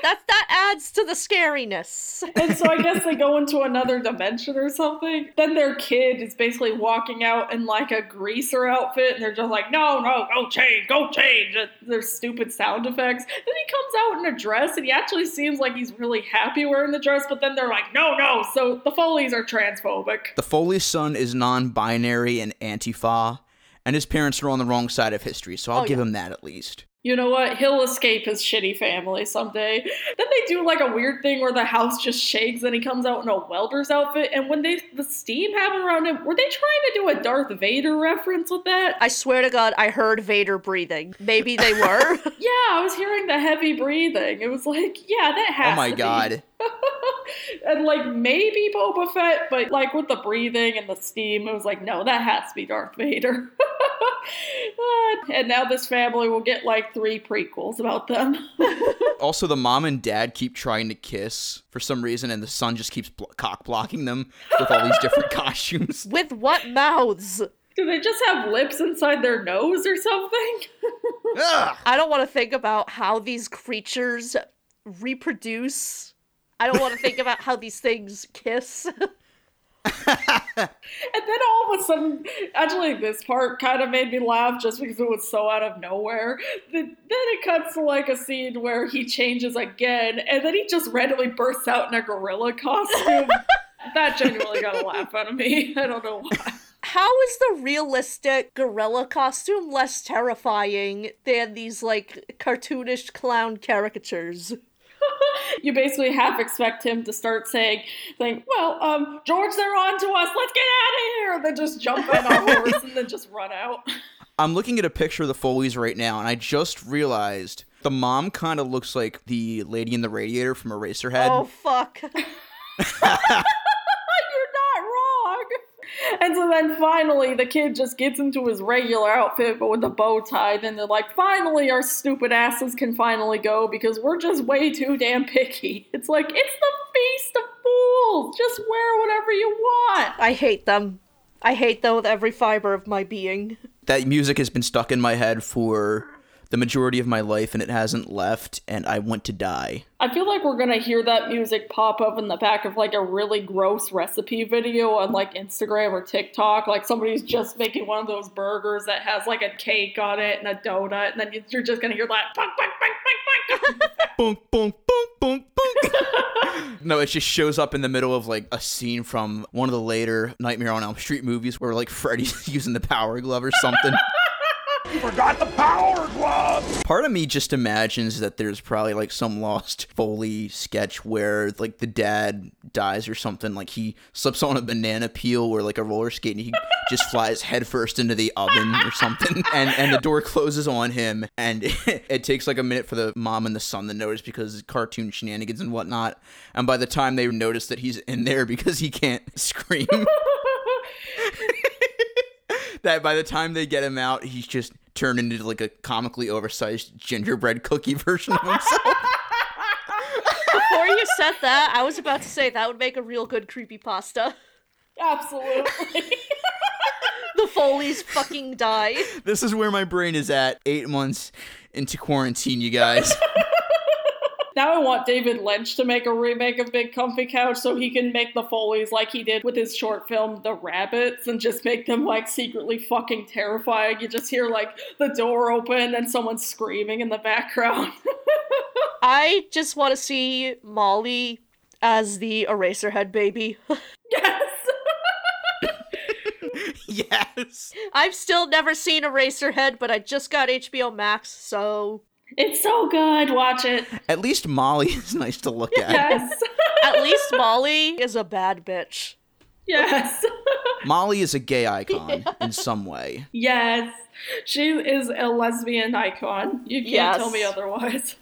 S2: That that adds to the scariness.
S3: And so I guess they go into another dimension or something. Then their kid is basically walking out in like a greaser outfit, and they're just like, no, no, go change, go change. There's stupid sound effects. Then he comes out in a dress, and he actually seems like he's really happy wearing the dress, but then they're like, no, no. So the Foleys are transphobic.
S1: The Foley's son is non-binary and anti-fa, and his parents are on the wrong side of history, so I'll
S2: Oh,
S1: give
S2: yeah.
S1: him that at least.
S3: You know what? He'll escape his shitty family someday. Then they do like a weird thing where the house just shakes and he comes out in a welder's outfit. And when they the steam happened around him, were they trying to do a Darth Vader reference with that?
S2: I swear to God, I heard Vader breathing. Maybe they were.
S3: Yeah, I was hearing the heavy breathing. It was like, yeah, that oh has
S1: Oh my
S3: to be.
S1: god.
S3: and like maybe Boba Fett, but like with the breathing and the steam, it was like, no, that has to be Darth Vader. And now this family will get like three prequels about them.
S1: Also, the mom and dad keep trying to kiss for some reason, and the son just keeps blo- cock blocking them with all these different costumes.
S2: With what mouths?
S3: Do they just have lips inside their nose or something?
S2: I don't want to think about how these creatures reproduce. I don't want to think about how these things kiss.
S3: And then all of a sudden, actually, this part kind of made me laugh just because it was so out of nowhere. Then then it cuts to like a scene where he changes again, and then he just randomly bursts out in a gorilla costume. that genuinely got a laugh out of me. I don't know why.
S2: How is the realistic gorilla costume less terrifying than these like cartoonish clown caricatures?
S3: You basically half expect him to start saying, saying, well, um, George, they're on to us. Let's get out of here. Then just jump on a horse and then just run out.
S1: I'm looking at a picture of the Foleys right now, and I just realized the mom kind of looks like the lady in the radiator from Eraserhead.
S2: Oh fuck.
S3: You're not wrong. And so then finally, the kid just gets into his regular outfit, but with the bow tie. Then they're like, finally, our stupid asses can finally go because we're just way too damn picky. It's like, it's the Feast of Fools. Just wear whatever you want.
S2: I hate them. I hate them with every fiber of my being.
S1: That music has been stuck in my head for the majority of my life, and it hasn't left, and I want to die.
S3: I feel like we're gonna hear that music pop up in the back of like a really gross recipe video on like Instagram or TikTok. Like somebody's just making one of those burgers that has like a cake on it and a donut, and then you- you're just gonna hear that. Bunk, bunk, bunk, bunk, bunk.
S1: Boom, boom, boom, boom, boom. no, it just shows up in the middle of like a scene from one of the later Nightmare on Elm Street movies where like Freddy's using the power glove or something.
S6: You forgot the power glove!
S1: Part of me just imagines that there's probably like some lost Foley sketch where like the dad dies or something. Like he slips on a banana peel or like a roller skate and he just flies headfirst into the oven or something. And and the door closes on him and it takes like a minute for the mom and the son to notice because cartoon shenanigans and whatnot. And by the time they notice that he's in there because he can't scream. That by the time they get him out, he's just turned into like a comically oversized gingerbread cookie version of himself.
S2: Before you said that, I was about to say that would make a real good creepy pasta.
S3: Absolutely.
S2: the Foleys fucking die.
S1: This is where my brain is at eight months into quarantine, you guys.
S3: Now I want David Lynch to make a remake of Big Comfy Couch so he can make the Foleys like he did with his short film The Rabbits and just make them like secretly fucking terrifying. You just hear like the door open and someone screaming in the background.
S2: I just want to see Molly as the Eraserhead baby.
S3: yes.
S1: yes.
S2: I've still never seen Eraserhead, but I just got HBO Max, so
S3: It's so good. Watch it.
S1: At least Molly is nice to look at.
S3: Yes.
S2: at least Molly is a bad bitch.
S3: yes.
S1: Molly is a gay icon in some way.
S3: Yes. She is a lesbian icon. You can't
S2: Yes.
S3: tell me otherwise.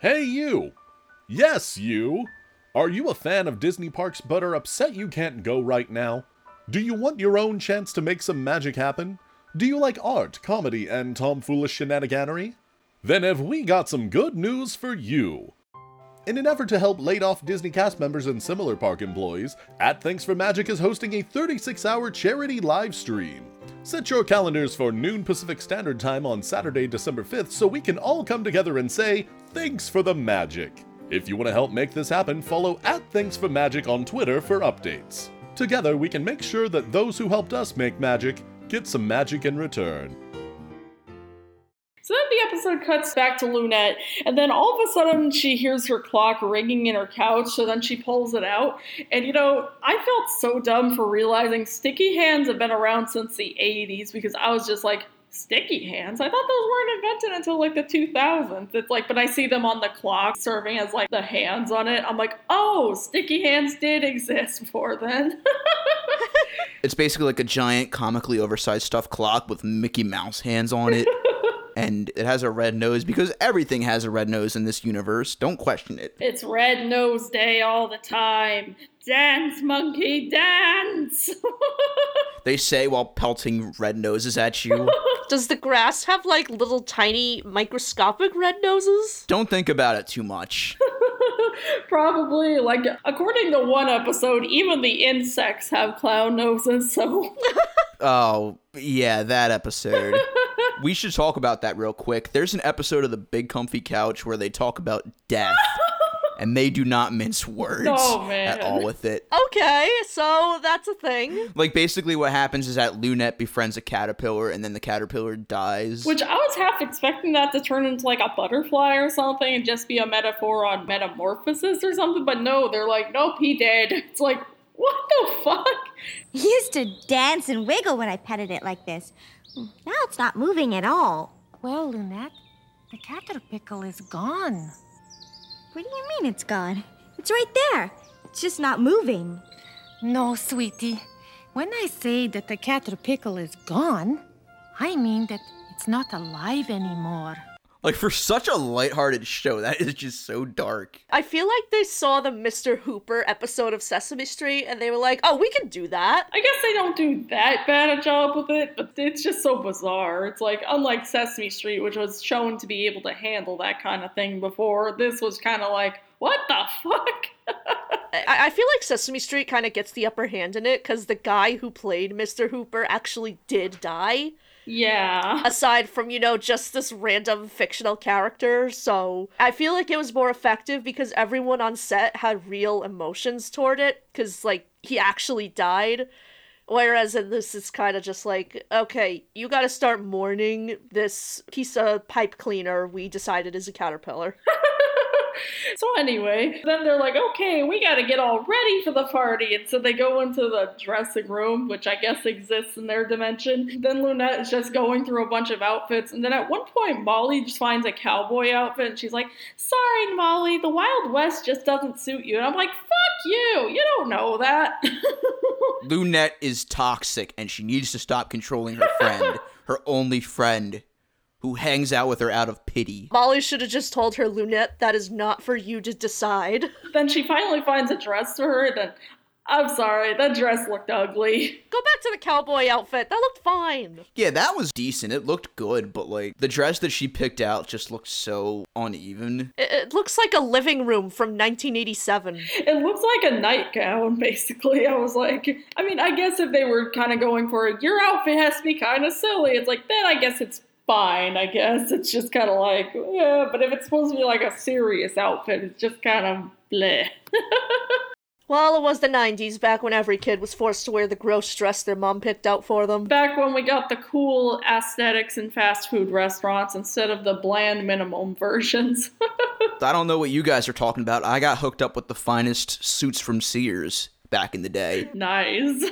S11: Hey, you! Yes, you! Are you a fan of Disney parks but are upset you can't go right now? Do you want your own chance to make some magic happen? Do you like art, comedy, and tomfoolish shenaniganery? Then have we got some good news for you! In an effort to help laid off Disney cast members and similar park employees, At Thanks for Magic is hosting a 36 hour charity live stream. Set your calendars for noon Pacific Standard Time on Saturday, December 5th, so we can all come together and say, Thanks for the magic. If you want to help make this happen, follow at Thanks for Magic on Twitter for updates. Together, we can make sure that those who helped us make magic get some magic in return.
S3: So then the episode cuts back to Lunette, and then all of a sudden she hears her clock ringing in her couch, so then she pulls it out. And you know, I felt so dumb for realizing sticky hands have been around since the 80s because I was just like, sticky hands? I thought those weren't invented until like the 2000s. It's like, but I see them on the clock serving as like the hands on it. I'm like, oh, sticky hands did exist before then.
S1: It's basically like a giant, comically oversized stuffed clock with Mickey Mouse hands on it. and it has a red nose because everything has a red nose in this universe. Don't question it.
S3: it's Red Nose Day all the time. Dance, monkey, dance!
S1: They say while pelting red noses at you.
S2: Does the grass have like little tiny microscopic red noses?
S1: Don't think about it too much.
S3: Probably, like, according to one episode, even the insects have clown noses, so.
S1: Oh, yeah, that episode. we should talk about that real quick. There's an episode of The Big Comfy Couch where they talk about death, and they do not mince words
S3: Oh,
S1: at all with it.
S2: Okay, so that's a thing.
S1: Like, basically, what happens is that Lunette befriends a caterpillar, and then the caterpillar dies.
S3: Which I was half expecting that to turn into like a butterfly or something and just be a metaphor on metamorphosis or something, but no, they're like, nope, he dead. It's like, what the fuck?
S5: He used to dance and wiggle when I petted it like this. Now it's not moving at all.
S12: Well, Lunette, the caterpillar is gone.
S5: What do you mean it's gone? It's right there. It's just not moving.
S12: No, sweetie. When I say that the caterpillar is gone, I mean that it's not alive anymore.
S1: Like, for such a lighthearted show, that is just so dark.
S2: I feel like they saw the Mr. Hooper episode of Sesame Street and they were like, oh, we can do that.
S3: I guess they don't do that bad a job with it, but it's just so bizarre. It's like, unlike Sesame Street, which was shown to be able to handle that kind of thing before, this was kind of like, what the fuck?
S2: I, I feel like Sesame Street kind of gets the upper hand in it because the guy who played Mr. Hooper actually did die.
S3: Yeah.
S2: Aside from, you know, just this random fictional character. So I feel like it was more effective because everyone on set had real emotions toward it because, like, he actually died. Whereas in this, it's kind of just like, okay, you gotta start mourning this piece of pipe cleaner we decided is a caterpillar.
S3: So anyway, then they're like, okay, we gotta get all ready for the party. And so they go into the dressing room, which I guess exists in their dimension. Then Lunette is just going through a bunch of outfits. And then at one point, Molly just finds a cowboy outfit and she's like, sorry, Molly, the Wild West just doesn't suit you. And I'm like, fuck you, you don't know that.
S1: Lunette is toxic, and she needs to stop controlling her friend, her only friend, who hangs out with her out of pity.
S2: Molly should have just told her, Lunette, that is not for you to decide.
S3: then she finally finds a dress for her, and then I'm sorry, that dress looked ugly.
S2: Go back to the cowboy outfit. That looked fine.
S1: Yeah, that was decent. It looked good, but like the dress that she picked out just looked so uneven.
S2: It, it looks like a living room from 1987.
S3: It looks like a nightgown, basically. I was like, I mean, I guess if they were kind of going for it, your outfit has to be kind of silly. It's like, then I guess it's fine, I guess. It's just kind of like, yeah, but if it's supposed to be like a serious outfit, it's just kind of bleh.
S2: Well, it was the 90s, back when every kid was forced to wear the gross dress their mom picked out for them.
S3: Back when we got the cool aesthetics in fast food restaurants instead of the bland minimum versions.
S1: I don't know what you guys are talking about. I got hooked up with the finest suits from Sears back in the day.
S3: nice.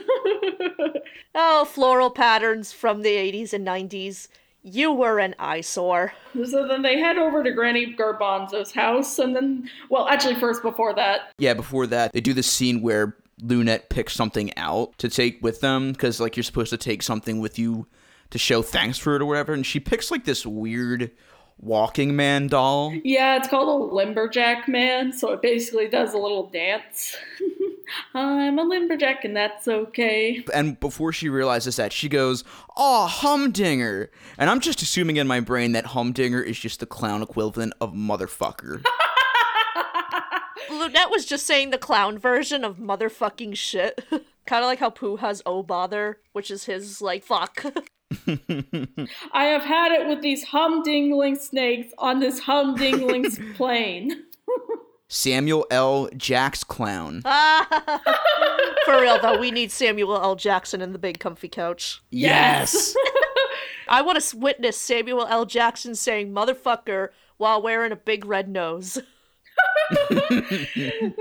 S2: Oh, floral patterns from the 80s and 90s. You were an eyesore.
S3: so then they head over to Granny Garbanzo's house, and then, well, actually, first before that,
S1: Yeah, before that, they do the scene where Lunette picks something out to take with them because like you're supposed to take something with you to show thanks for it or whatever, and she picks like this weird walking man doll.
S3: yeah, it's called a lumberjack man, so it basically does a little dance. I'm a lumberjack, and that's okay.
S1: And before she realizes that, she goes, "Aw, Humdinger!" And I'm just assuming in my brain that Humdinger is just the clown equivalent of motherfucker.
S2: Lunette was just saying the clown version of motherfucking shit. kind of like how Pooh has Oh Bother, which is his, like, fuck.
S3: I have had it with these humdingling snakes on this humdingling's plane.
S1: Samuel L. Jack's clown.
S2: For real, though, we need Samuel L. Jackson in the big comfy couch.
S1: Yes.
S2: I want to witness Samuel L. Jackson saying motherfucker while wearing a big red nose.
S3: then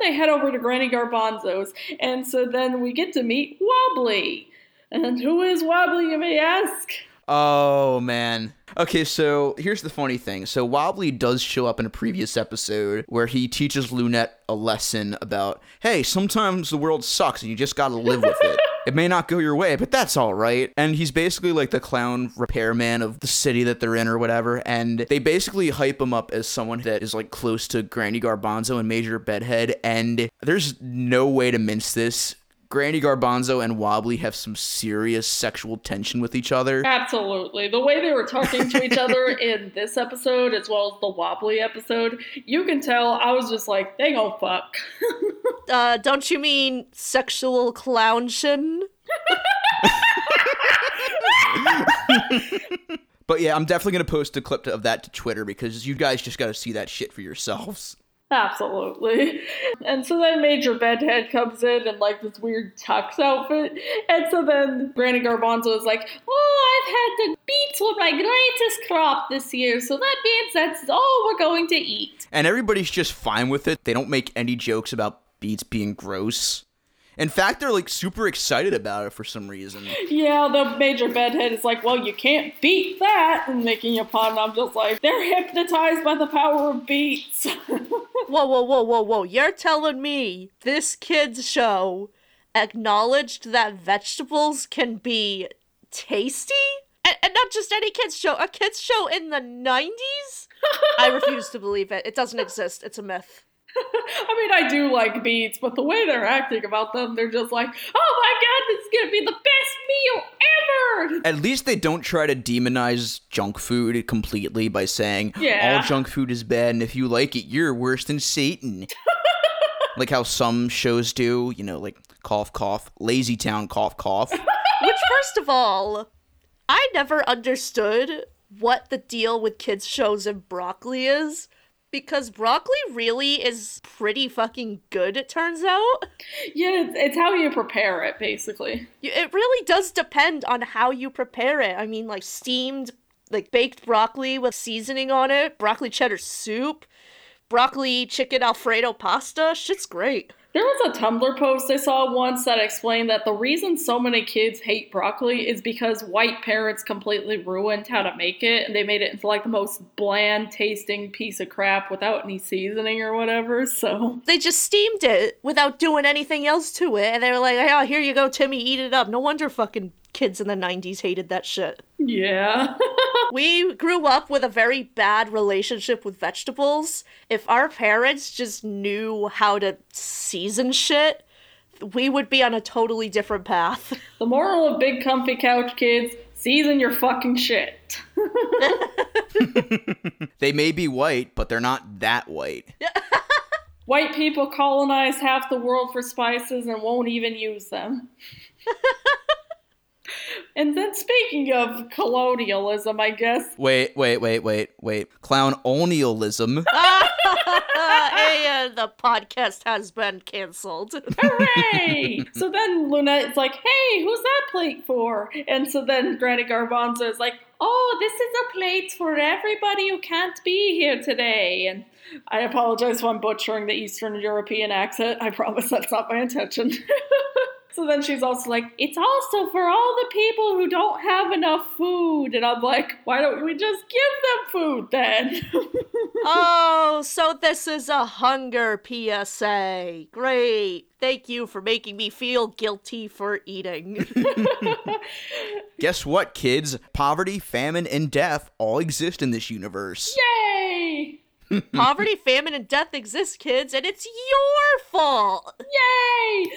S3: they head over to Granny Garbanzo's, and so then we get to meet Wobbly. And who is Wobbly, you may ask?
S1: Oh man. Okay, so here's the funny thing. So Wobbly does show up in a previous episode where he teaches Lunette a lesson about, hey, sometimes the world sucks and you just gotta live with it. It may not go your way, but that's all right. And he's basically like the clown repairman of the city that they're in or whatever. And they basically hype him up as someone that is like close to Granny Garbanzo and Major Bedhead. And there's no way to mince this. Granny Garbanzo and Wobbly have some serious sexual tension with each other.
S3: Absolutely. The way they were talking to each other in this episode, as well as the Wobbly episode, you can tell I was just like, they gon' fuck.
S2: Uh, don't you mean sexual clownshin?
S1: But yeah, I'm definitely gonna post a clip of that to Twitter because you guys just gotta see that shit for yourselves.
S3: Absolutely. And so then Major Bedhead comes in in like this weird tux outfit. And so then Granny Garbanzo is like, Oh, I've had the beets with my greatest crop this year. So that means that's all we're going to eat.
S1: And everybody's just fine with it. They don't make any jokes about beets being gross. In fact, they're like super excited about it for some reason.
S3: Yeah, the Major Bedhead is like, Well, you can't beat that. And making a pun. And I'm just like, They're hypnotized by the power of beets.
S2: Whoa, whoa, whoa, whoa, whoa. You're telling me this kid's show acknowledged that vegetables can be tasty? And, and not just any kid's show, a kid's show in the 90s? I refuse to believe it. It doesn't exist. It's a myth.
S3: I mean, I do like beets, but the way they're acting about them, they're just like, oh my god, this is gonna be the best meal ever!
S1: At least they don't try to demonize junk food completely by saying
S3: Yeah.
S1: all junk food is bad and if you like it, you're worse than Satan. like how some shows do, you know, like cough cough, LazyTown cough cough.
S2: Which, first of all, I never understood what the deal with kids' shows and broccoli is. Because broccoli really is pretty fucking good, it turns out.
S3: Yeah, it's, it's how you prepare it, basically.
S2: It really does depend on how you prepare it. I mean, like steamed, like baked broccoli with seasoning on it, broccoli cheddar soup, broccoli chicken alfredo pasta. Shit's great.
S3: There was a Tumblr post I saw once that explained that the reason so many kids hate broccoli is because white parents completely ruined how to make it and they made it into like the most bland tasting piece of crap without any seasoning or whatever. So,
S2: They just steamed it without doing anything else to it, and they were like, "Oh, here you go, Timmy, eat it up." No wonder fucking kids in the '90s hated that shit.
S3: yeah.
S2: we grew up with a very bad relationship with vegetables. If our parents just knew how to season shit, we would be on a totally different path.
S3: The moral of Big Comfy Couch Kids season your fucking shit.
S1: They may be white, but they're not that white.
S3: White people colonize half the world for spices and won't even use them. And then, speaking of colonialism, I guess.
S1: Wait, wait, wait, wait, wait. Clownonialism.
S2: and uh, the podcast has been canceled.
S3: Hooray! so then Lunette's like, hey, who's that plate for? And so then Granny Garbanzo is like, oh, this is a plate for everybody who can't be here today. And I apologize if I'm butchering the Eastern European accent. I promise that's not my intention. So then she's also like, it's also for all the people who don't have enough food. And I'm like, why don't we just give them food then?
S2: oh, so this is a hunger PSA. Great. Thank you for making me feel guilty for eating.
S1: Guess what, kids? Poverty, famine, and death all exist in this universe.
S3: Yay!
S2: Poverty, famine, and death exist, kids, and it's your fault.
S3: Yay!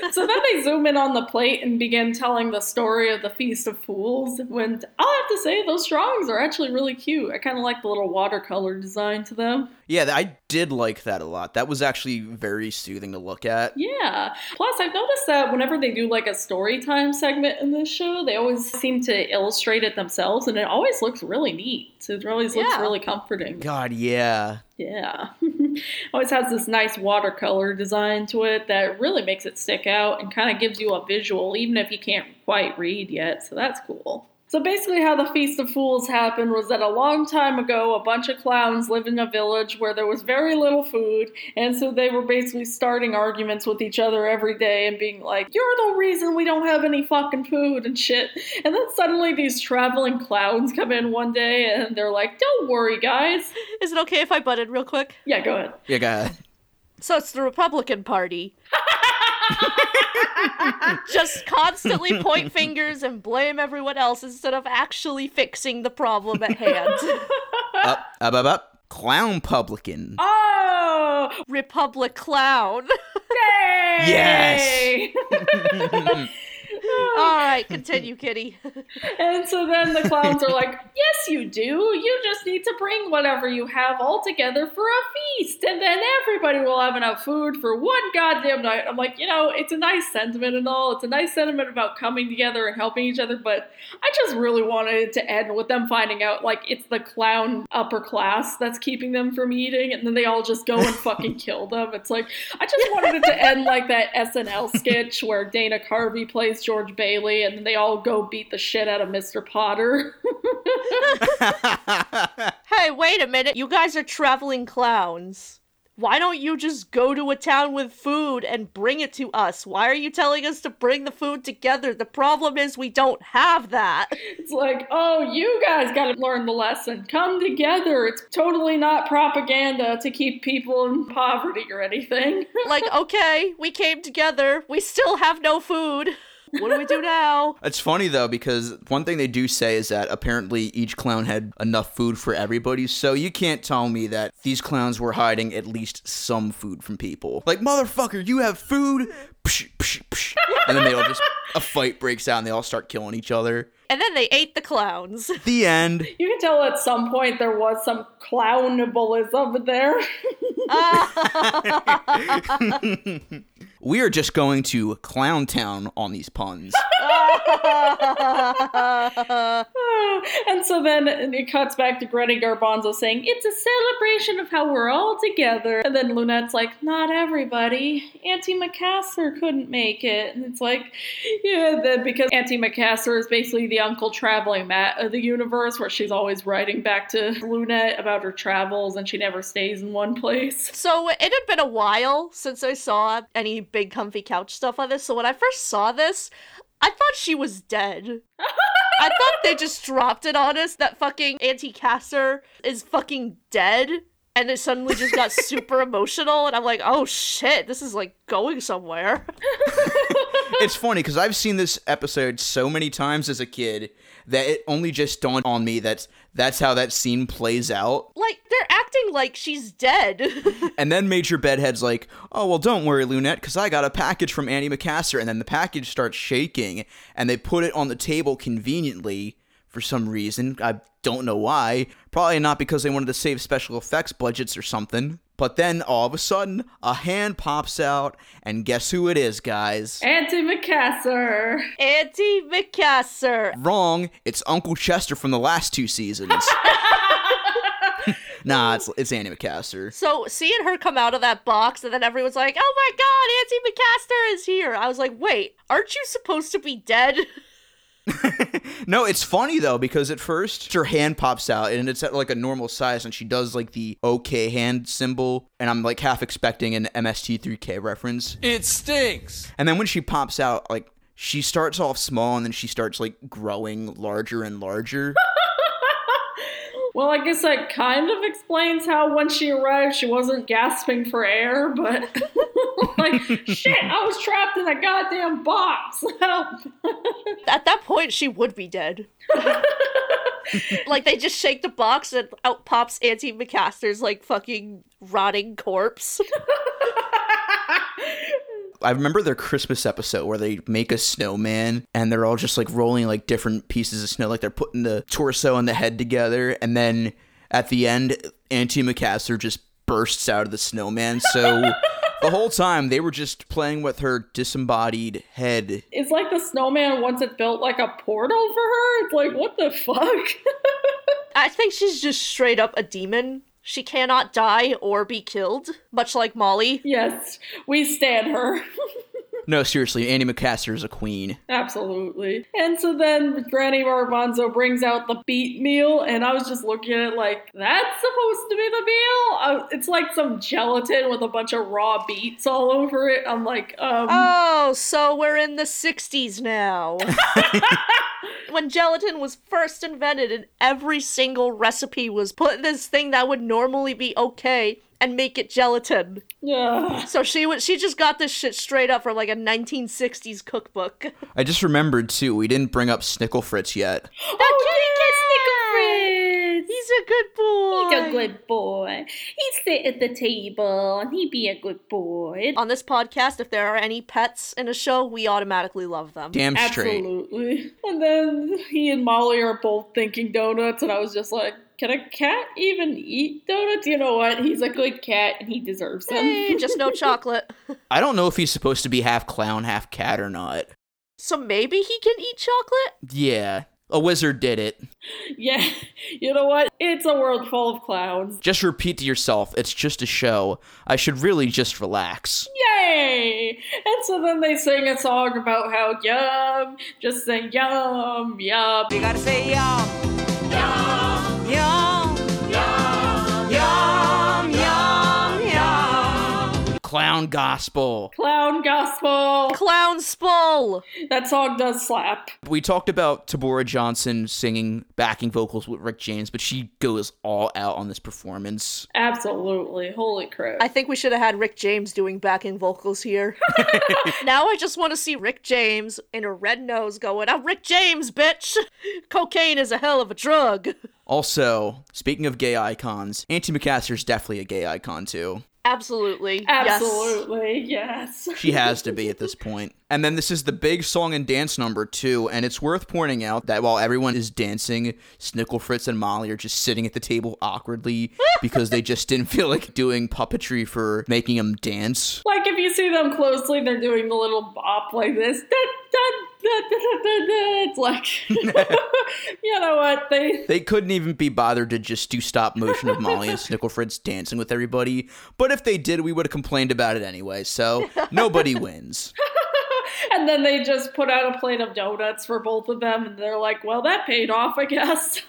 S3: so then they zoom in on the plate and begin telling the story of the Feast of Fools. When I'll have to say, those drawings are actually really cute. I kind of like the little watercolor design to them.
S1: Yeah, I did like that a lot. That was actually very soothing to look at.
S3: Yeah. Plus, I've noticed that whenever they do like a story time segment in this show, they always seem to illustrate it themselves, and it always looks really neat. So It always looks
S2: Yeah.
S3: really comforting.
S1: God, yeah.
S3: Yeah. Always has this nice watercolor design to it that really makes it stick out and kind of gives you a visual, even if you can't quite read yet. So that's cool. So basically, how the Feast of Fools happened was that a long time ago, a bunch of clowns lived in a village where there was very little food, and so they were basically starting arguments with each other every day and being like, You're the reason we don't have any fucking food and shit. And then suddenly these traveling clowns come in one day and they're like, Don't worry, guys.
S2: Is it okay if I butt in real quick?
S3: Yeah, go ahead.
S1: Yeah, go ahead.
S2: So it's the Republican Party. Just constantly point fingers and blame everyone else instead of actually fixing the problem at hand.
S1: up, up, up, up. Clown publican.
S3: Oh!
S2: Republic Clown. Yay!
S1: Yes.
S2: All right, continue, Kitty.
S3: And so then the clowns are like, Yes, you do. You just need to bring whatever you have all together for a feast, and then everybody will have enough food for one goddamn night. I'm like, you know, it's a nice sentiment and all. It's a nice sentiment about coming together and helping each other, but I just really wanted it to end with them finding out, like, it's the clown upper class that's keeping them from eating, and then they all just go and fucking kill them. It's like, I just wanted it to end like that SNL sketch where Dana Carvey plays George Bailey, and then they all go beat the shit out of Mr. Potter.
S2: Hey, wait a minute. You guys are traveling clowns. Why don't you just go to a town with food and bring it to us? Why are you telling us to bring the food together? The problem is we don't have that.
S3: It's like, oh, you guys got to learn the lesson. Come together. It's totally not propaganda to keep people in poverty or anything.
S2: Like, okay, we came together. We still have no food. What do we do now?
S1: It's funny though because one thing they do say is that apparently each clown had enough food for everybody. So you can't tell me that these clowns were hiding at least some food from people. Like motherfucker, you have food, psh, psh, psh. and then they all just a fight breaks out and they all start killing each other.
S2: And then they ate the clowns.
S1: The end.
S3: You can tell at some point there was some clownableism there.
S1: We are just going to Clown Town on these puns.
S3: and so then it cuts back to Granny Garbanzo saying, It's a celebration of how we're all together. And then Lunette's like, Not everybody. Auntie Macassar couldn't make it. And it's like, Yeah, then because Auntie Macassar is basically the Uncle Traveling Matt of uh, the universe, where she's always writing back to Lunette about her travels and she never stays in one place.
S2: So it had been a while since I saw any big comfy couch stuff on this. So when I first saw this, I thought she was dead. I thought they just dropped it on us that fucking Auntie Casser is fucking dead. And it suddenly just got super emotional, and I'm like, oh shit, this is like going somewhere.
S1: it's funny because I've seen this episode so many times as a kid that it only just dawned on me that that's how that scene plays out.
S2: Like, they're acting like she's dead.
S1: And then Major Bedhead's like, oh, well, don't worry, Lunette, because I got a package from Annie Macassar. And then the package starts shaking, and they put it on the table conveniently for some reason. I don't know why. Probably not because they wanted to save special effects budgets or something. But then all of a sudden, a hand pops out, and guess who it is, guys?
S3: Auntie Macassar.
S2: Auntie Macassar.
S1: Wrong. It's Uncle Chester from the last two seasons. nah, it's it's Annie Macassar.
S2: So seeing her come out of that box and then everyone's like, "Oh my God, Auntie Macassar is here!" I was like, "Wait, aren't you supposed to be dead?"
S1: No, it's funny though because at first her hand pops out and it's at like a normal size and she does like the OK hand symbol and I'm like half expecting an MST3K reference.
S9: It stinks.
S1: And then when she pops out, like she starts off small and then she starts like growing larger and larger.
S3: Well, I guess that kind of explains how when she arrived, she wasn't gasping for air, but like, shit, I was trapped in a goddamn box. Help.
S2: At that point, she would be dead. like they just shake the box and out pops Auntie Macassar's like fucking rotting corpse.
S1: I remember their Christmas episode where they make a snowman and they're all just like rolling like different pieces of snow, like they're putting the torso and the head together, and then at the end, Auntie Macassar just bursts out of the snowman. So the whole time they were just playing with her disembodied head.
S3: It's like the snowman once it built like a portal for her. It's like, what the fuck?
S2: I think she's just straight up a demon. She cannot die or be killed, much like Molly.
S3: yes, we stand her.
S1: No, seriously, Annie Macassar is a queen.
S3: Absolutely. And so then Granny Garbanzo brings out the beet meal, and I was just looking at it like, that's supposed to be the meal? Uh, it's like some gelatin with a bunch of raw beets all over it. I'm like, um.
S2: Oh, so we're in the 60s now. when gelatin was first invented and every single recipe was put in this thing that would normally be okay and make it gelatin.
S3: Yeah.
S2: So she would she just got this shit straight up from like a 1960s cookbook.
S1: I just remembered too, we didn't bring up Snicklefritz yet.
S3: Oh,
S2: He's a good boy.
S3: He's a good boy. He'd sit at the table and he'd be a good boy.
S2: On this podcast, if there are any pets in a show, we automatically love them.
S1: Damn straight.
S3: Absolutely. And then he and Molly are both thinking donuts, and I was just like, can a cat even eat donuts? You know what? He's a good cat and he deserves them.
S2: Hey, just no chocolate.
S1: I don't know if he's supposed to be half clown, half cat or not.
S2: So maybe he can eat chocolate?
S1: Yeah, a wizard did it.
S3: yeah, you know what? It's a world full of clowns.
S1: Just repeat to yourself, it's just a show. I should really just relax.
S3: Yay! And so then they sing a song about how yum, just sing yum, yum.
S9: You gotta say yum.
S3: Yum,
S9: yum,
S1: Clown gospel.
S3: Clown gospel.
S2: Clown spull.
S3: That song does slap.
S1: We talked about Taborah Johnson singing backing vocals with Rick James, but she goes all out on this performance.
S3: Absolutely. Holy crap.
S2: I think we should have had Rick James doing backing vocals here. now I just want to see Rick James in a red nose going, I'm Rick James, bitch! Cocaine is a hell of a drug.
S1: Also, speaking of gay icons, Auntie Macassar's definitely a gay icon too.
S2: Absolutely.
S3: Absolutely, yes.
S1: She has to be at this point. And then this is the big song and dance number two, and it's worth pointing out that while everyone is dancing, Snicklefritz and Molly are just sitting at the table awkwardly because they just didn't feel like doing puppetry for making them dance.
S3: Like if you see them closely, they're doing the little bop like this. Da, da, It's like, you know what? They
S1: They couldn't even be bothered to just do stop motion of Molly and Snicklefritz dancing with everybody, but if they did, we would have complained about it anyway, so nobody wins.
S3: and then they just put out a plate of donuts for both of them, and they're like, "Well, that paid off, I guess."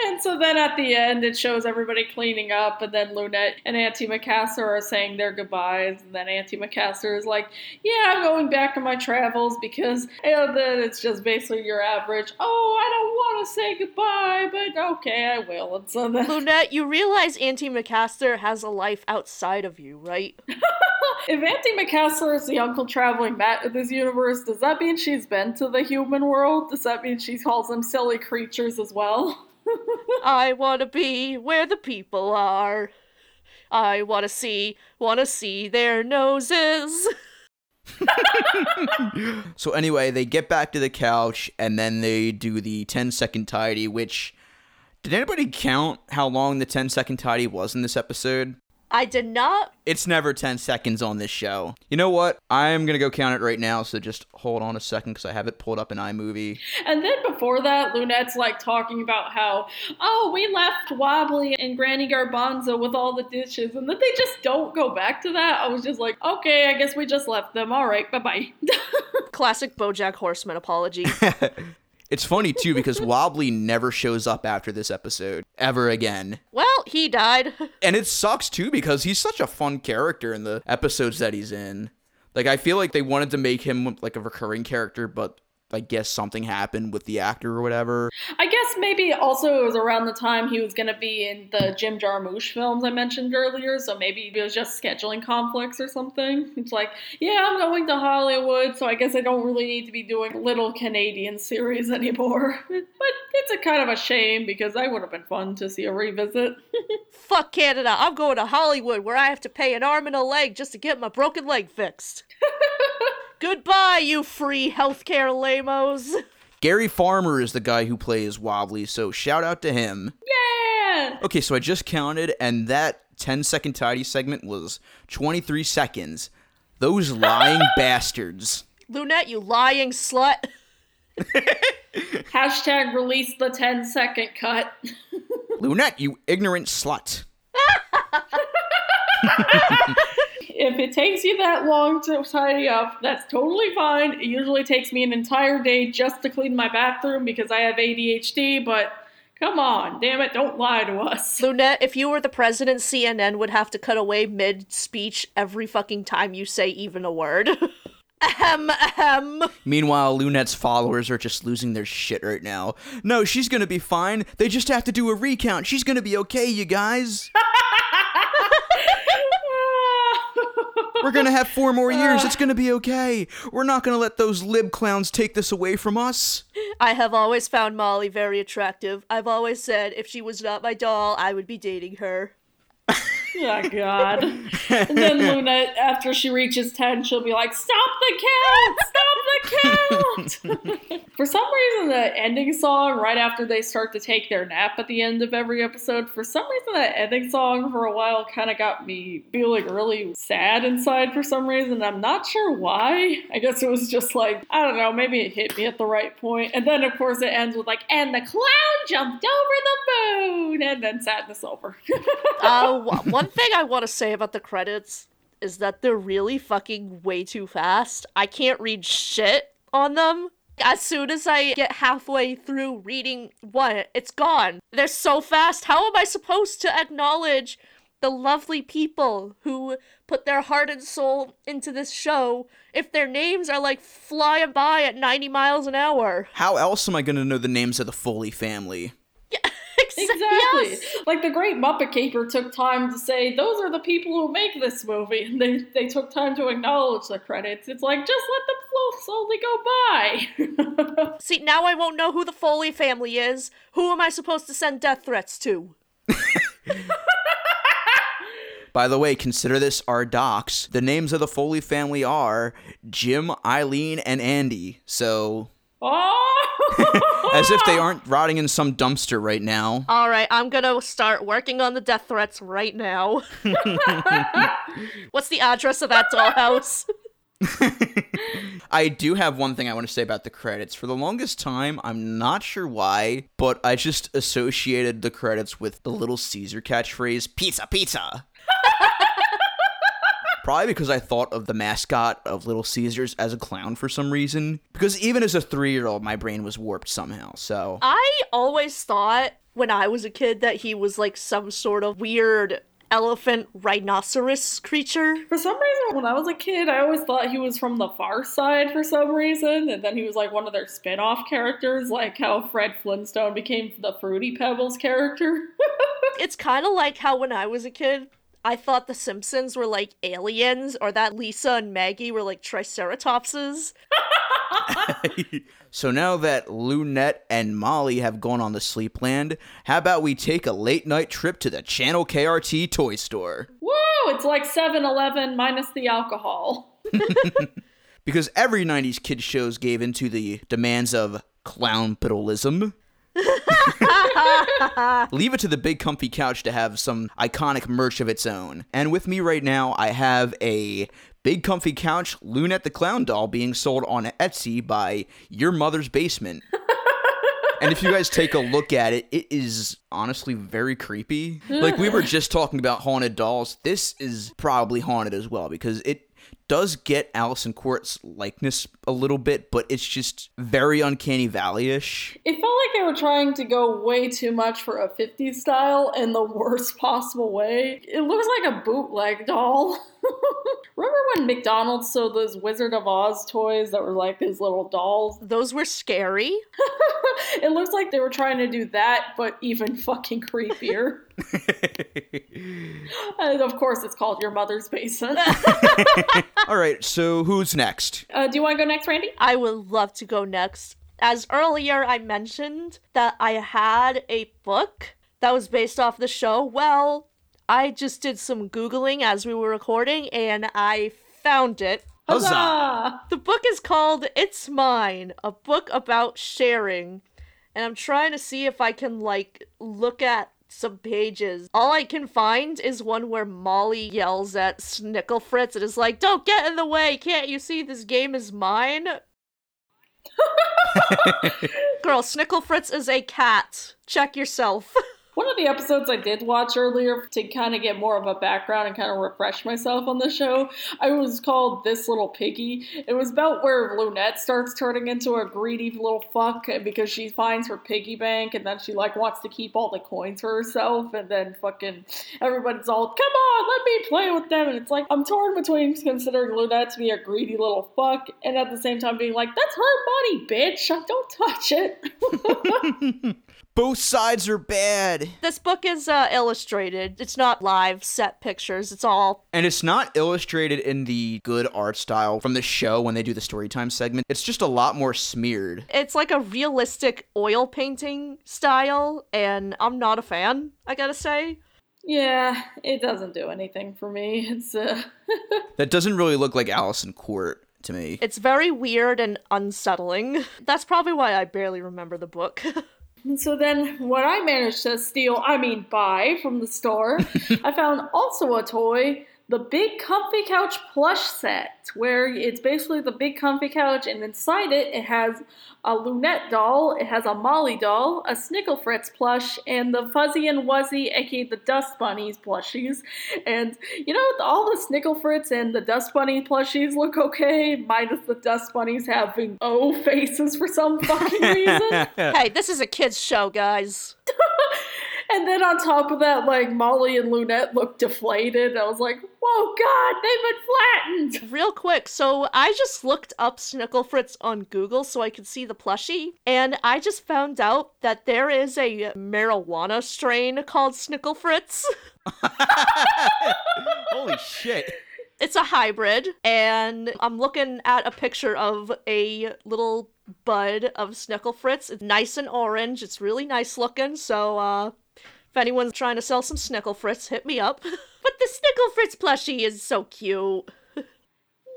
S3: And so then at the end, it shows everybody cleaning up, and then Lunette and Auntie Macassar are saying their goodbyes. And then Auntie Macassar is like, Yeah, I'm going back on my travels because, and then it's just basically your average, Oh, I don't want to say goodbye, but okay, I will. And so then,
S2: Lunette, you realize Auntie Macassar has a life outside of you, right?
S3: if Auntie Macassar is the uncle traveling back to this universe, does that mean she's been to the human world? Does that mean she calls them silly creatures as well?
S2: I want to be where the people are. I want to see, want to see their noses.
S1: So anyway, they get back to the couch and then they do the 10 second tidy, which did anybody count how long the 10 second tidy was in this episode?
S2: I did not.
S1: It's never 10 seconds on this show. You know what? I'm going to go count it right now, so just hold on a second because I have it pulled up in iMovie.
S3: And then before that, Lunette's like talking about how, oh, we left Wobbly and Granny Garbanzo with all the dishes, and then they just don't go back to that. I was just like, okay, I guess we just left them. All right, bye bye.
S2: Classic BoJack Horseman apology.
S1: It's funny too because Wobbly never shows up after this episode ever again.
S2: well, he died.
S1: And it sucks too because he's such a fun character in the episodes that he's in. Like I feel like they wanted to make him like a recurring character, but I guess something happened with the actor or whatever.
S3: I guess maybe also it was around the time he was going to be in the Jim Jarmusch films I mentioned earlier, so maybe it was just scheduling conflicts or something. It's like, yeah, I'm going to Hollywood, so I guess I don't really need to be doing little Canadian series anymore. But it's a kind of a shame because that would have been fun to see a revisit.
S2: Fuck Canada. I'm going to Hollywood where I have to pay an arm and a leg just to get my broken leg fixed. Goodbye, you free healthcare lamos.
S1: Gary Farmer is the guy who plays Wobbly, so shout out to him.
S3: yeah!
S1: Okay, so I just counted, and that 10 second tidy segment was 23 seconds. Those lying bastards.
S2: Loonette, you lying slut.
S3: Hashtag release the 10 second cut.
S1: Loonette, you ignorant slut.
S3: If it takes you that long to tidy up, that's totally fine. It usually takes me an entire day just to clean my bathroom because I have ADHD, but come on, damn it, don't lie to us.
S2: Loonette, if you were the president, CNN would have to cut away mid speech every fucking time you say even a word. Ahem, ahem.
S1: Meanwhile, Loonette's followers are just losing their shit right now. No, she's gonna be fine. They just have to do a recount. She's gonna be okay, you guys. We're gonna have four more years. It's gonna be okay. We're not gonna let those lib clowns take this away from us.
S2: I have always found Molly very attractive. I've always said if she was not my doll, I would be dating her.
S3: Oh God! And then Luna, after she reaches ten, she'll be like, "Stop the count! Stop the count!" for some reason, the ending song right after they start to take their nap at the end of every episode, for some reason, that ending song for a while kind of got me feeling really sad inside. For some reason, I'm not sure why. I guess it was just like I don't know. Maybe it hit me at the right point. And then, of course, it ends with like, "And the clown jumped over the moon," and then sadness over.
S2: uh, w- one thing I want to say about the credits is that they're really fucking way too fast. I can't read shit on them. As soon as I get halfway through reading one, it's gone. They're so fast. How am I supposed to acknowledge the lovely people who put their heart and soul into this show if their names are like flying by at 90 miles an hour?
S1: How else am I gonna know the names of the Foley family?
S3: Exactly. Like the great Muppet Caper took time to say, those are the people who make this movie. And they, they took time to acknowledge the credits. It's like, just let them flow slowly go by.
S2: See, now I won't know who the Foley family is. Who am I supposed to send death threats to?
S1: By the way, consider this our docs. The names of the Foley family are Jim, Eileen, and Andy. So,
S3: Oh!
S1: As if they ah! aren't rotting in some dumpster right now.
S2: All right, I'm gonna start working on the death threats right now. What's the address of that dollhouse?
S1: I do have one thing I want to say about the credits. For the longest time, I'm not sure why, but I just associated the credits with the Little Caesar catchphrase, pizza, pizza. Probably because I thought of the mascot of Little Caesars as a clown for some reason. Because even as a three year old, my brain was warped somehow. So
S2: I always thought when I was a kid that he was like some sort of weird elephant rhinoceros creature.
S3: For some reason, when I was a kid, I always thought he was from the Far Side for some reason, and then he was like one of their spin off characters, like how Fred Flintstone became the Fruity Pebbles character.
S2: it's kind of like how when I was a kid, I thought the Simpsons were like aliens, or that Lisa and Maggie were like triceratopses.
S1: So now that Loonette and Molly have gone on the Sleepland, how about we take a late night trip to the Channel KRT toy store?
S3: Whoa, it's like 7 Eleven minus the alcohol.
S1: Because every 90s kid shows gave into the demands of clownpitalism. Leave it to the big comfy couch to have some iconic merch of its own. And with me right now, I have a big comfy couch Loonette the Clown doll being sold on Etsy by Your Mother's Basement. and if you guys take a look at it, it is honestly very creepy. Like we were just talking about haunted dolls. This is probably haunted as well because it does get Alyson Court's likeness a little bit, but it's just very uncanny valley-ish.
S3: It felt like they were trying to go way too much for a 50s style in the worst possible way. It looks like a bootleg doll. Remember when McDonald's sold those Wizard of Oz toys that were like these little dolls?
S2: Those were scary.
S3: it looks like they were trying to do that, but even fucking creepier. and of course, it's called Your Mother's Basement.
S1: All right, so who's next?
S3: Uh, do you want to go next, Randy?
S2: I would love to go next. As earlier I mentioned that I had a book that was based off the show. Well, I just did some Googling as we were recording and I found it.
S3: Huzzah!
S2: The book is called It's Mine, a book about sharing. And I'm trying to see if I can, like, look at some pages. All I can find is one where Molly yells at Snicklefritz and is like, Don't get in the way! Can't you see this game is mine? Girl, Snickle Fritz is a cat. Check yourself.
S3: One of the episodes I did watch earlier to kind of get more of a background and kind of refresh myself on the show, I was called This Little Piggy. It was about where Loonette starts turning into a greedy little fuck because she finds her piggy bank and then she like wants to keep all the coins for herself and then fucking everybody's all, come on, let me play with them. And it's like, I'm torn between considering Loonette to be a greedy little fuck and at the same time being like, that's her money, bitch. Don't touch it.
S1: Both sides are bad.
S2: This book is uh, illustrated. It's not live set pictures. It's all.
S1: And it's not illustrated in the good art style from the show when they do the story time segment. It's just a lot more smeared.
S2: It's like a realistic oil painting style, and I'm not a fan, I gotta say.
S3: Yeah, it doesn't do anything for me. It's uh
S1: That doesn't really look like Alyson Court to me.
S2: It's very weird and unsettling. That's probably why I barely remember the book.
S3: And so then, what I managed to steal, I mean buy from the store, I found also a toy, the Big Comfy Couch plush set, where it's basically the Big Comfy Couch, and inside it, it has a Loonette doll, it has a Molly doll, a Snicklefritz plush, and the Fuzzy and Wuzzy, aka the Dust Bunnies plushies. And you know, all the Snicklefritz and the Dust Bunny plushies look okay, minus the Dust Bunnies having O faces for some fucking reason.
S2: hey, this is a kid's show, guys.
S3: And then on top of that, like Molly and Loonette looked deflated. I was like, whoa, God, they've been flattened.
S2: Real quick, so I just looked up Snicklefritz on Google so I could see the plushie, and I just found out that there is a marijuana strain called Snicklefritz.
S1: Holy shit.
S2: It's a hybrid, and I'm looking at a picture of a little bud of Snicklefritz. It's nice and orange. It's really nice looking, so uh if anyone's trying to sell some Snicklefritz, hit me up. but the Snicklefritz plushie is so cute.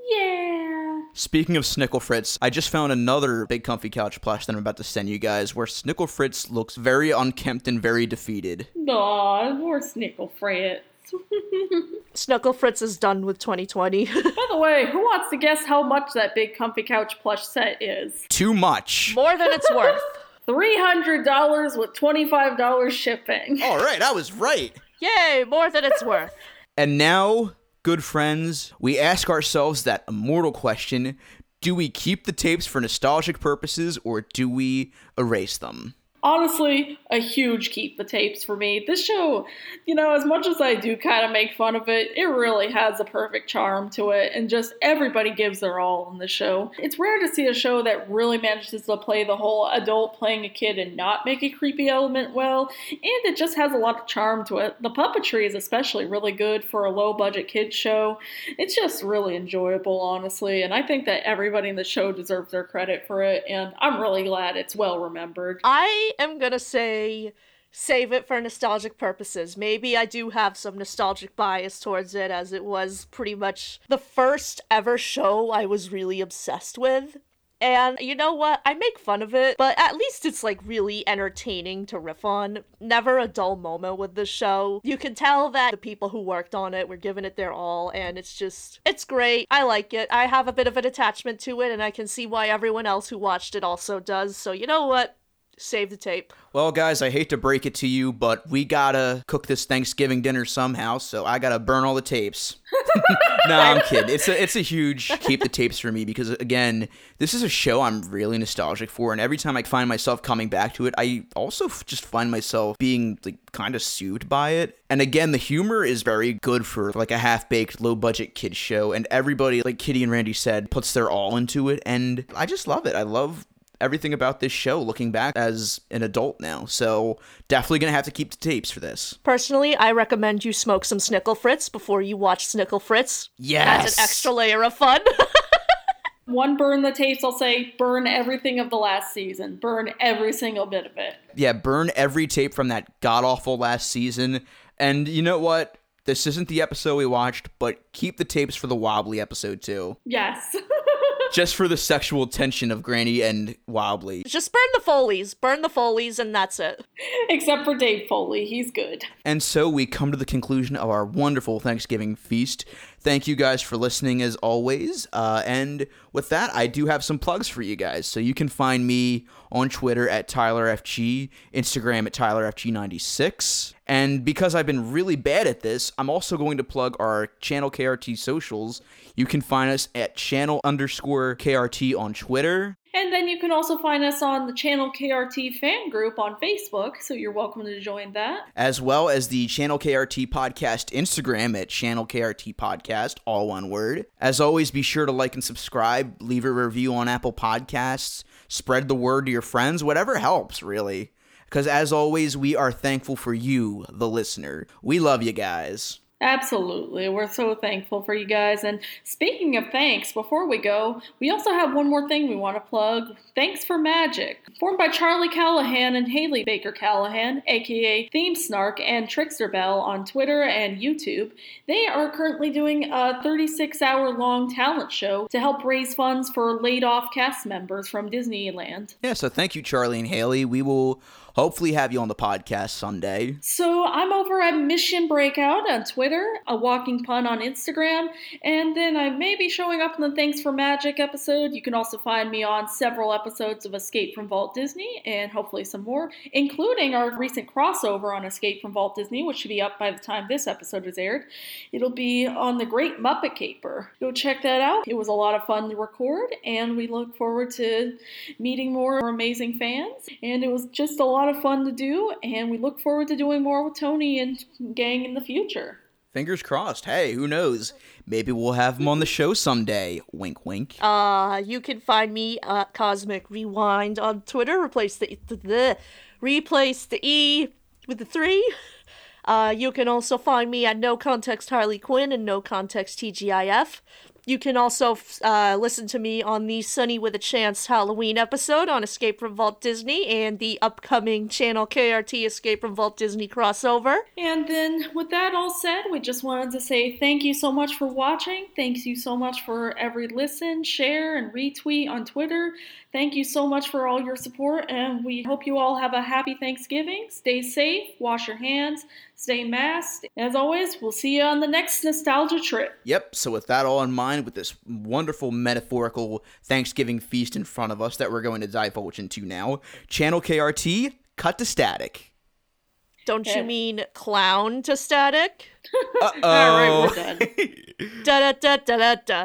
S3: Yeah.
S1: Speaking of Snicklefritz, I just found another big comfy couch plush that I'm about to send you guys where Snicklefritz looks very unkempt and very defeated.
S3: Aw, poor Snicklefritz.
S2: Snuckle Fritz is done with 2020.
S3: By the way, who wants to guess how much that big comfy couch plush set is?
S1: Too much.
S2: More than it's worth.
S3: $300 with $25 shipping.
S1: All right, I was right.
S2: Yay, more than it's worth.
S1: And now good friends, we ask ourselves that immortal question do we keep the tapes for nostalgic purposes or do we erase them?
S3: Honestly a huge keep the tapes for me. This show, you know, as much as I do kind of make fun of it, it really has a perfect charm to it, and just everybody gives their all in the show. It's rare to see a show that really manages to play the whole adult playing a kid and not make a creepy element well, and it just has a lot of charm to it. The puppetry is especially really good for a low budget kids show. It's just really enjoyable, honestly, and I think that everybody in the show deserves their credit for it, and I'm really glad it's well remembered.
S2: I am gonna say save it for nostalgic purposes. Maybe I do have some nostalgic bias towards it as it was pretty much the first ever show I was really obsessed with. And you know what? I make fun of it, but at least it's like really entertaining to riff on. Never a dull moment with this show. You can tell that the people who worked on it were giving it their all, and it's just, it's great. I like it. I have a bit of an attachment to it, and I can see why everyone else who watched it also does. So, you know what? Save the tape.
S1: Well, guys, I hate to break it to you, but we gotta cook this Thanksgiving dinner somehow, so I gotta burn all the tapes. no, I'm kidding. It's a it's a huge keep the tapes for me because again, this is a show I'm really nostalgic for, and every time I find myself coming back to it, I also just find myself being like kind of soothed by it. And again, the humor is very good for like a half baked, low budget kids show, and everybody, like Kitty and Randy said, puts their all into it, and I just love it. I love everything about this show looking back as an adult now. So definitely gonna have to keep the tapes for this.
S2: Personally, I recommend you smoke some Snicklefritz before you watch Snicklefritz.
S1: Yes.
S2: That's an extra layer of fun.
S3: One burn the tapes, I'll say burn everything of the last season. Burn every single bit of it.
S1: Yeah, burn every tape from that god awful last season. And you know what? This isn't the episode we watched, but keep the tapes for the wobbly episode too.
S3: Yes.
S1: Just for the sexual tension of Granny and Wobbly.
S2: Just burn the Foleys. Burn the Foleys, and that's it.
S3: Except for Dave Foley. He's good.
S1: And so we come to the conclusion of our wonderful Thanksgiving feast. Thank you guys for listening as always. Uh, and with that, I do have some plugs for you guys. So you can find me on Twitter at TylerFG, Instagram at TylerFG96. And because I've been really bad at this, I'm also going to plug our channel KRT socials. You can find us at channel underscore KRT on Twitter.
S3: And then you can also find us on the Channel KRT fan group on Facebook, so you're welcome to join that.
S1: As well as the Channel KRT Podcast Instagram at Channel KRT Podcast, all one word. As always, be sure to like and subscribe, leave a review on Apple Podcasts, spread the word to your friends, whatever helps, really. Because as always, we are thankful for you, the listener. We love you guys.
S3: Absolutely. We're so thankful for you guys. And speaking of thanks, before we go, we also have one more thing we want to plug. Thanks for Magic. Formed by Charlie Callahan and Haley Baker Callahan, aka Theme Snark and Trickster Bell on Twitter and YouTube, they are currently doing a 36 hour long talent show to help raise funds for laid off cast members from Disneyland.
S1: Yeah, so thank you, Charlie and Haley. We will hopefully have you on the podcast Sunday.
S3: So I'm over at Mission Breakout on Twitter, a walking pun on Instagram, and then I may be showing up in the Thanks for Magic episode. You can also find me on several episodes of Escape from Vault Disney and hopefully some more, including our recent crossover on Escape from Vault Disney, which should be up by the time this episode is aired. It'll be on the Great Muppet Caper. Go check that out. It was a lot of fun to record, and we look forward to meeting more amazing fans. And it was just a lot of fun to do, and we look forward to doing more with Tony and gang in the future.
S1: Fingers crossed. Hey, who knows? Maybe we'll have him on the show someday. Wink, wink.
S2: Uh, you can find me at Cosmic Rewind on Twitter. Replace the, the, the replace the E with the three. Uh, you can also find me at No Context Harley Quinn and No Context TGIF. You can also uh, listen to me on the Sunny with a Chance Halloween episode on Escape from Vault Disney and the upcoming channel KRT Escape from Vault Disney crossover.
S3: And then, with that all said, we just wanted to say thank you so much for watching. Thanks you so much for every listen, share, and retweet on Twitter. Thank you so much for all your support, and we hope you all have a happy Thanksgiving. Stay safe, wash your hands, stay masked. As always, we'll see you on the next nostalgia trip.
S1: Yep, so with that all in mind, with this wonderful metaphorical Thanksgiving feast in front of us that we're going to divulge into now, Channel KRT, cut to static.
S2: Don't
S3: Yeah.
S2: you mean clown to static?
S1: Uh
S3: All right,
S1: oh.
S3: we're done.
S2: Da da da da da da.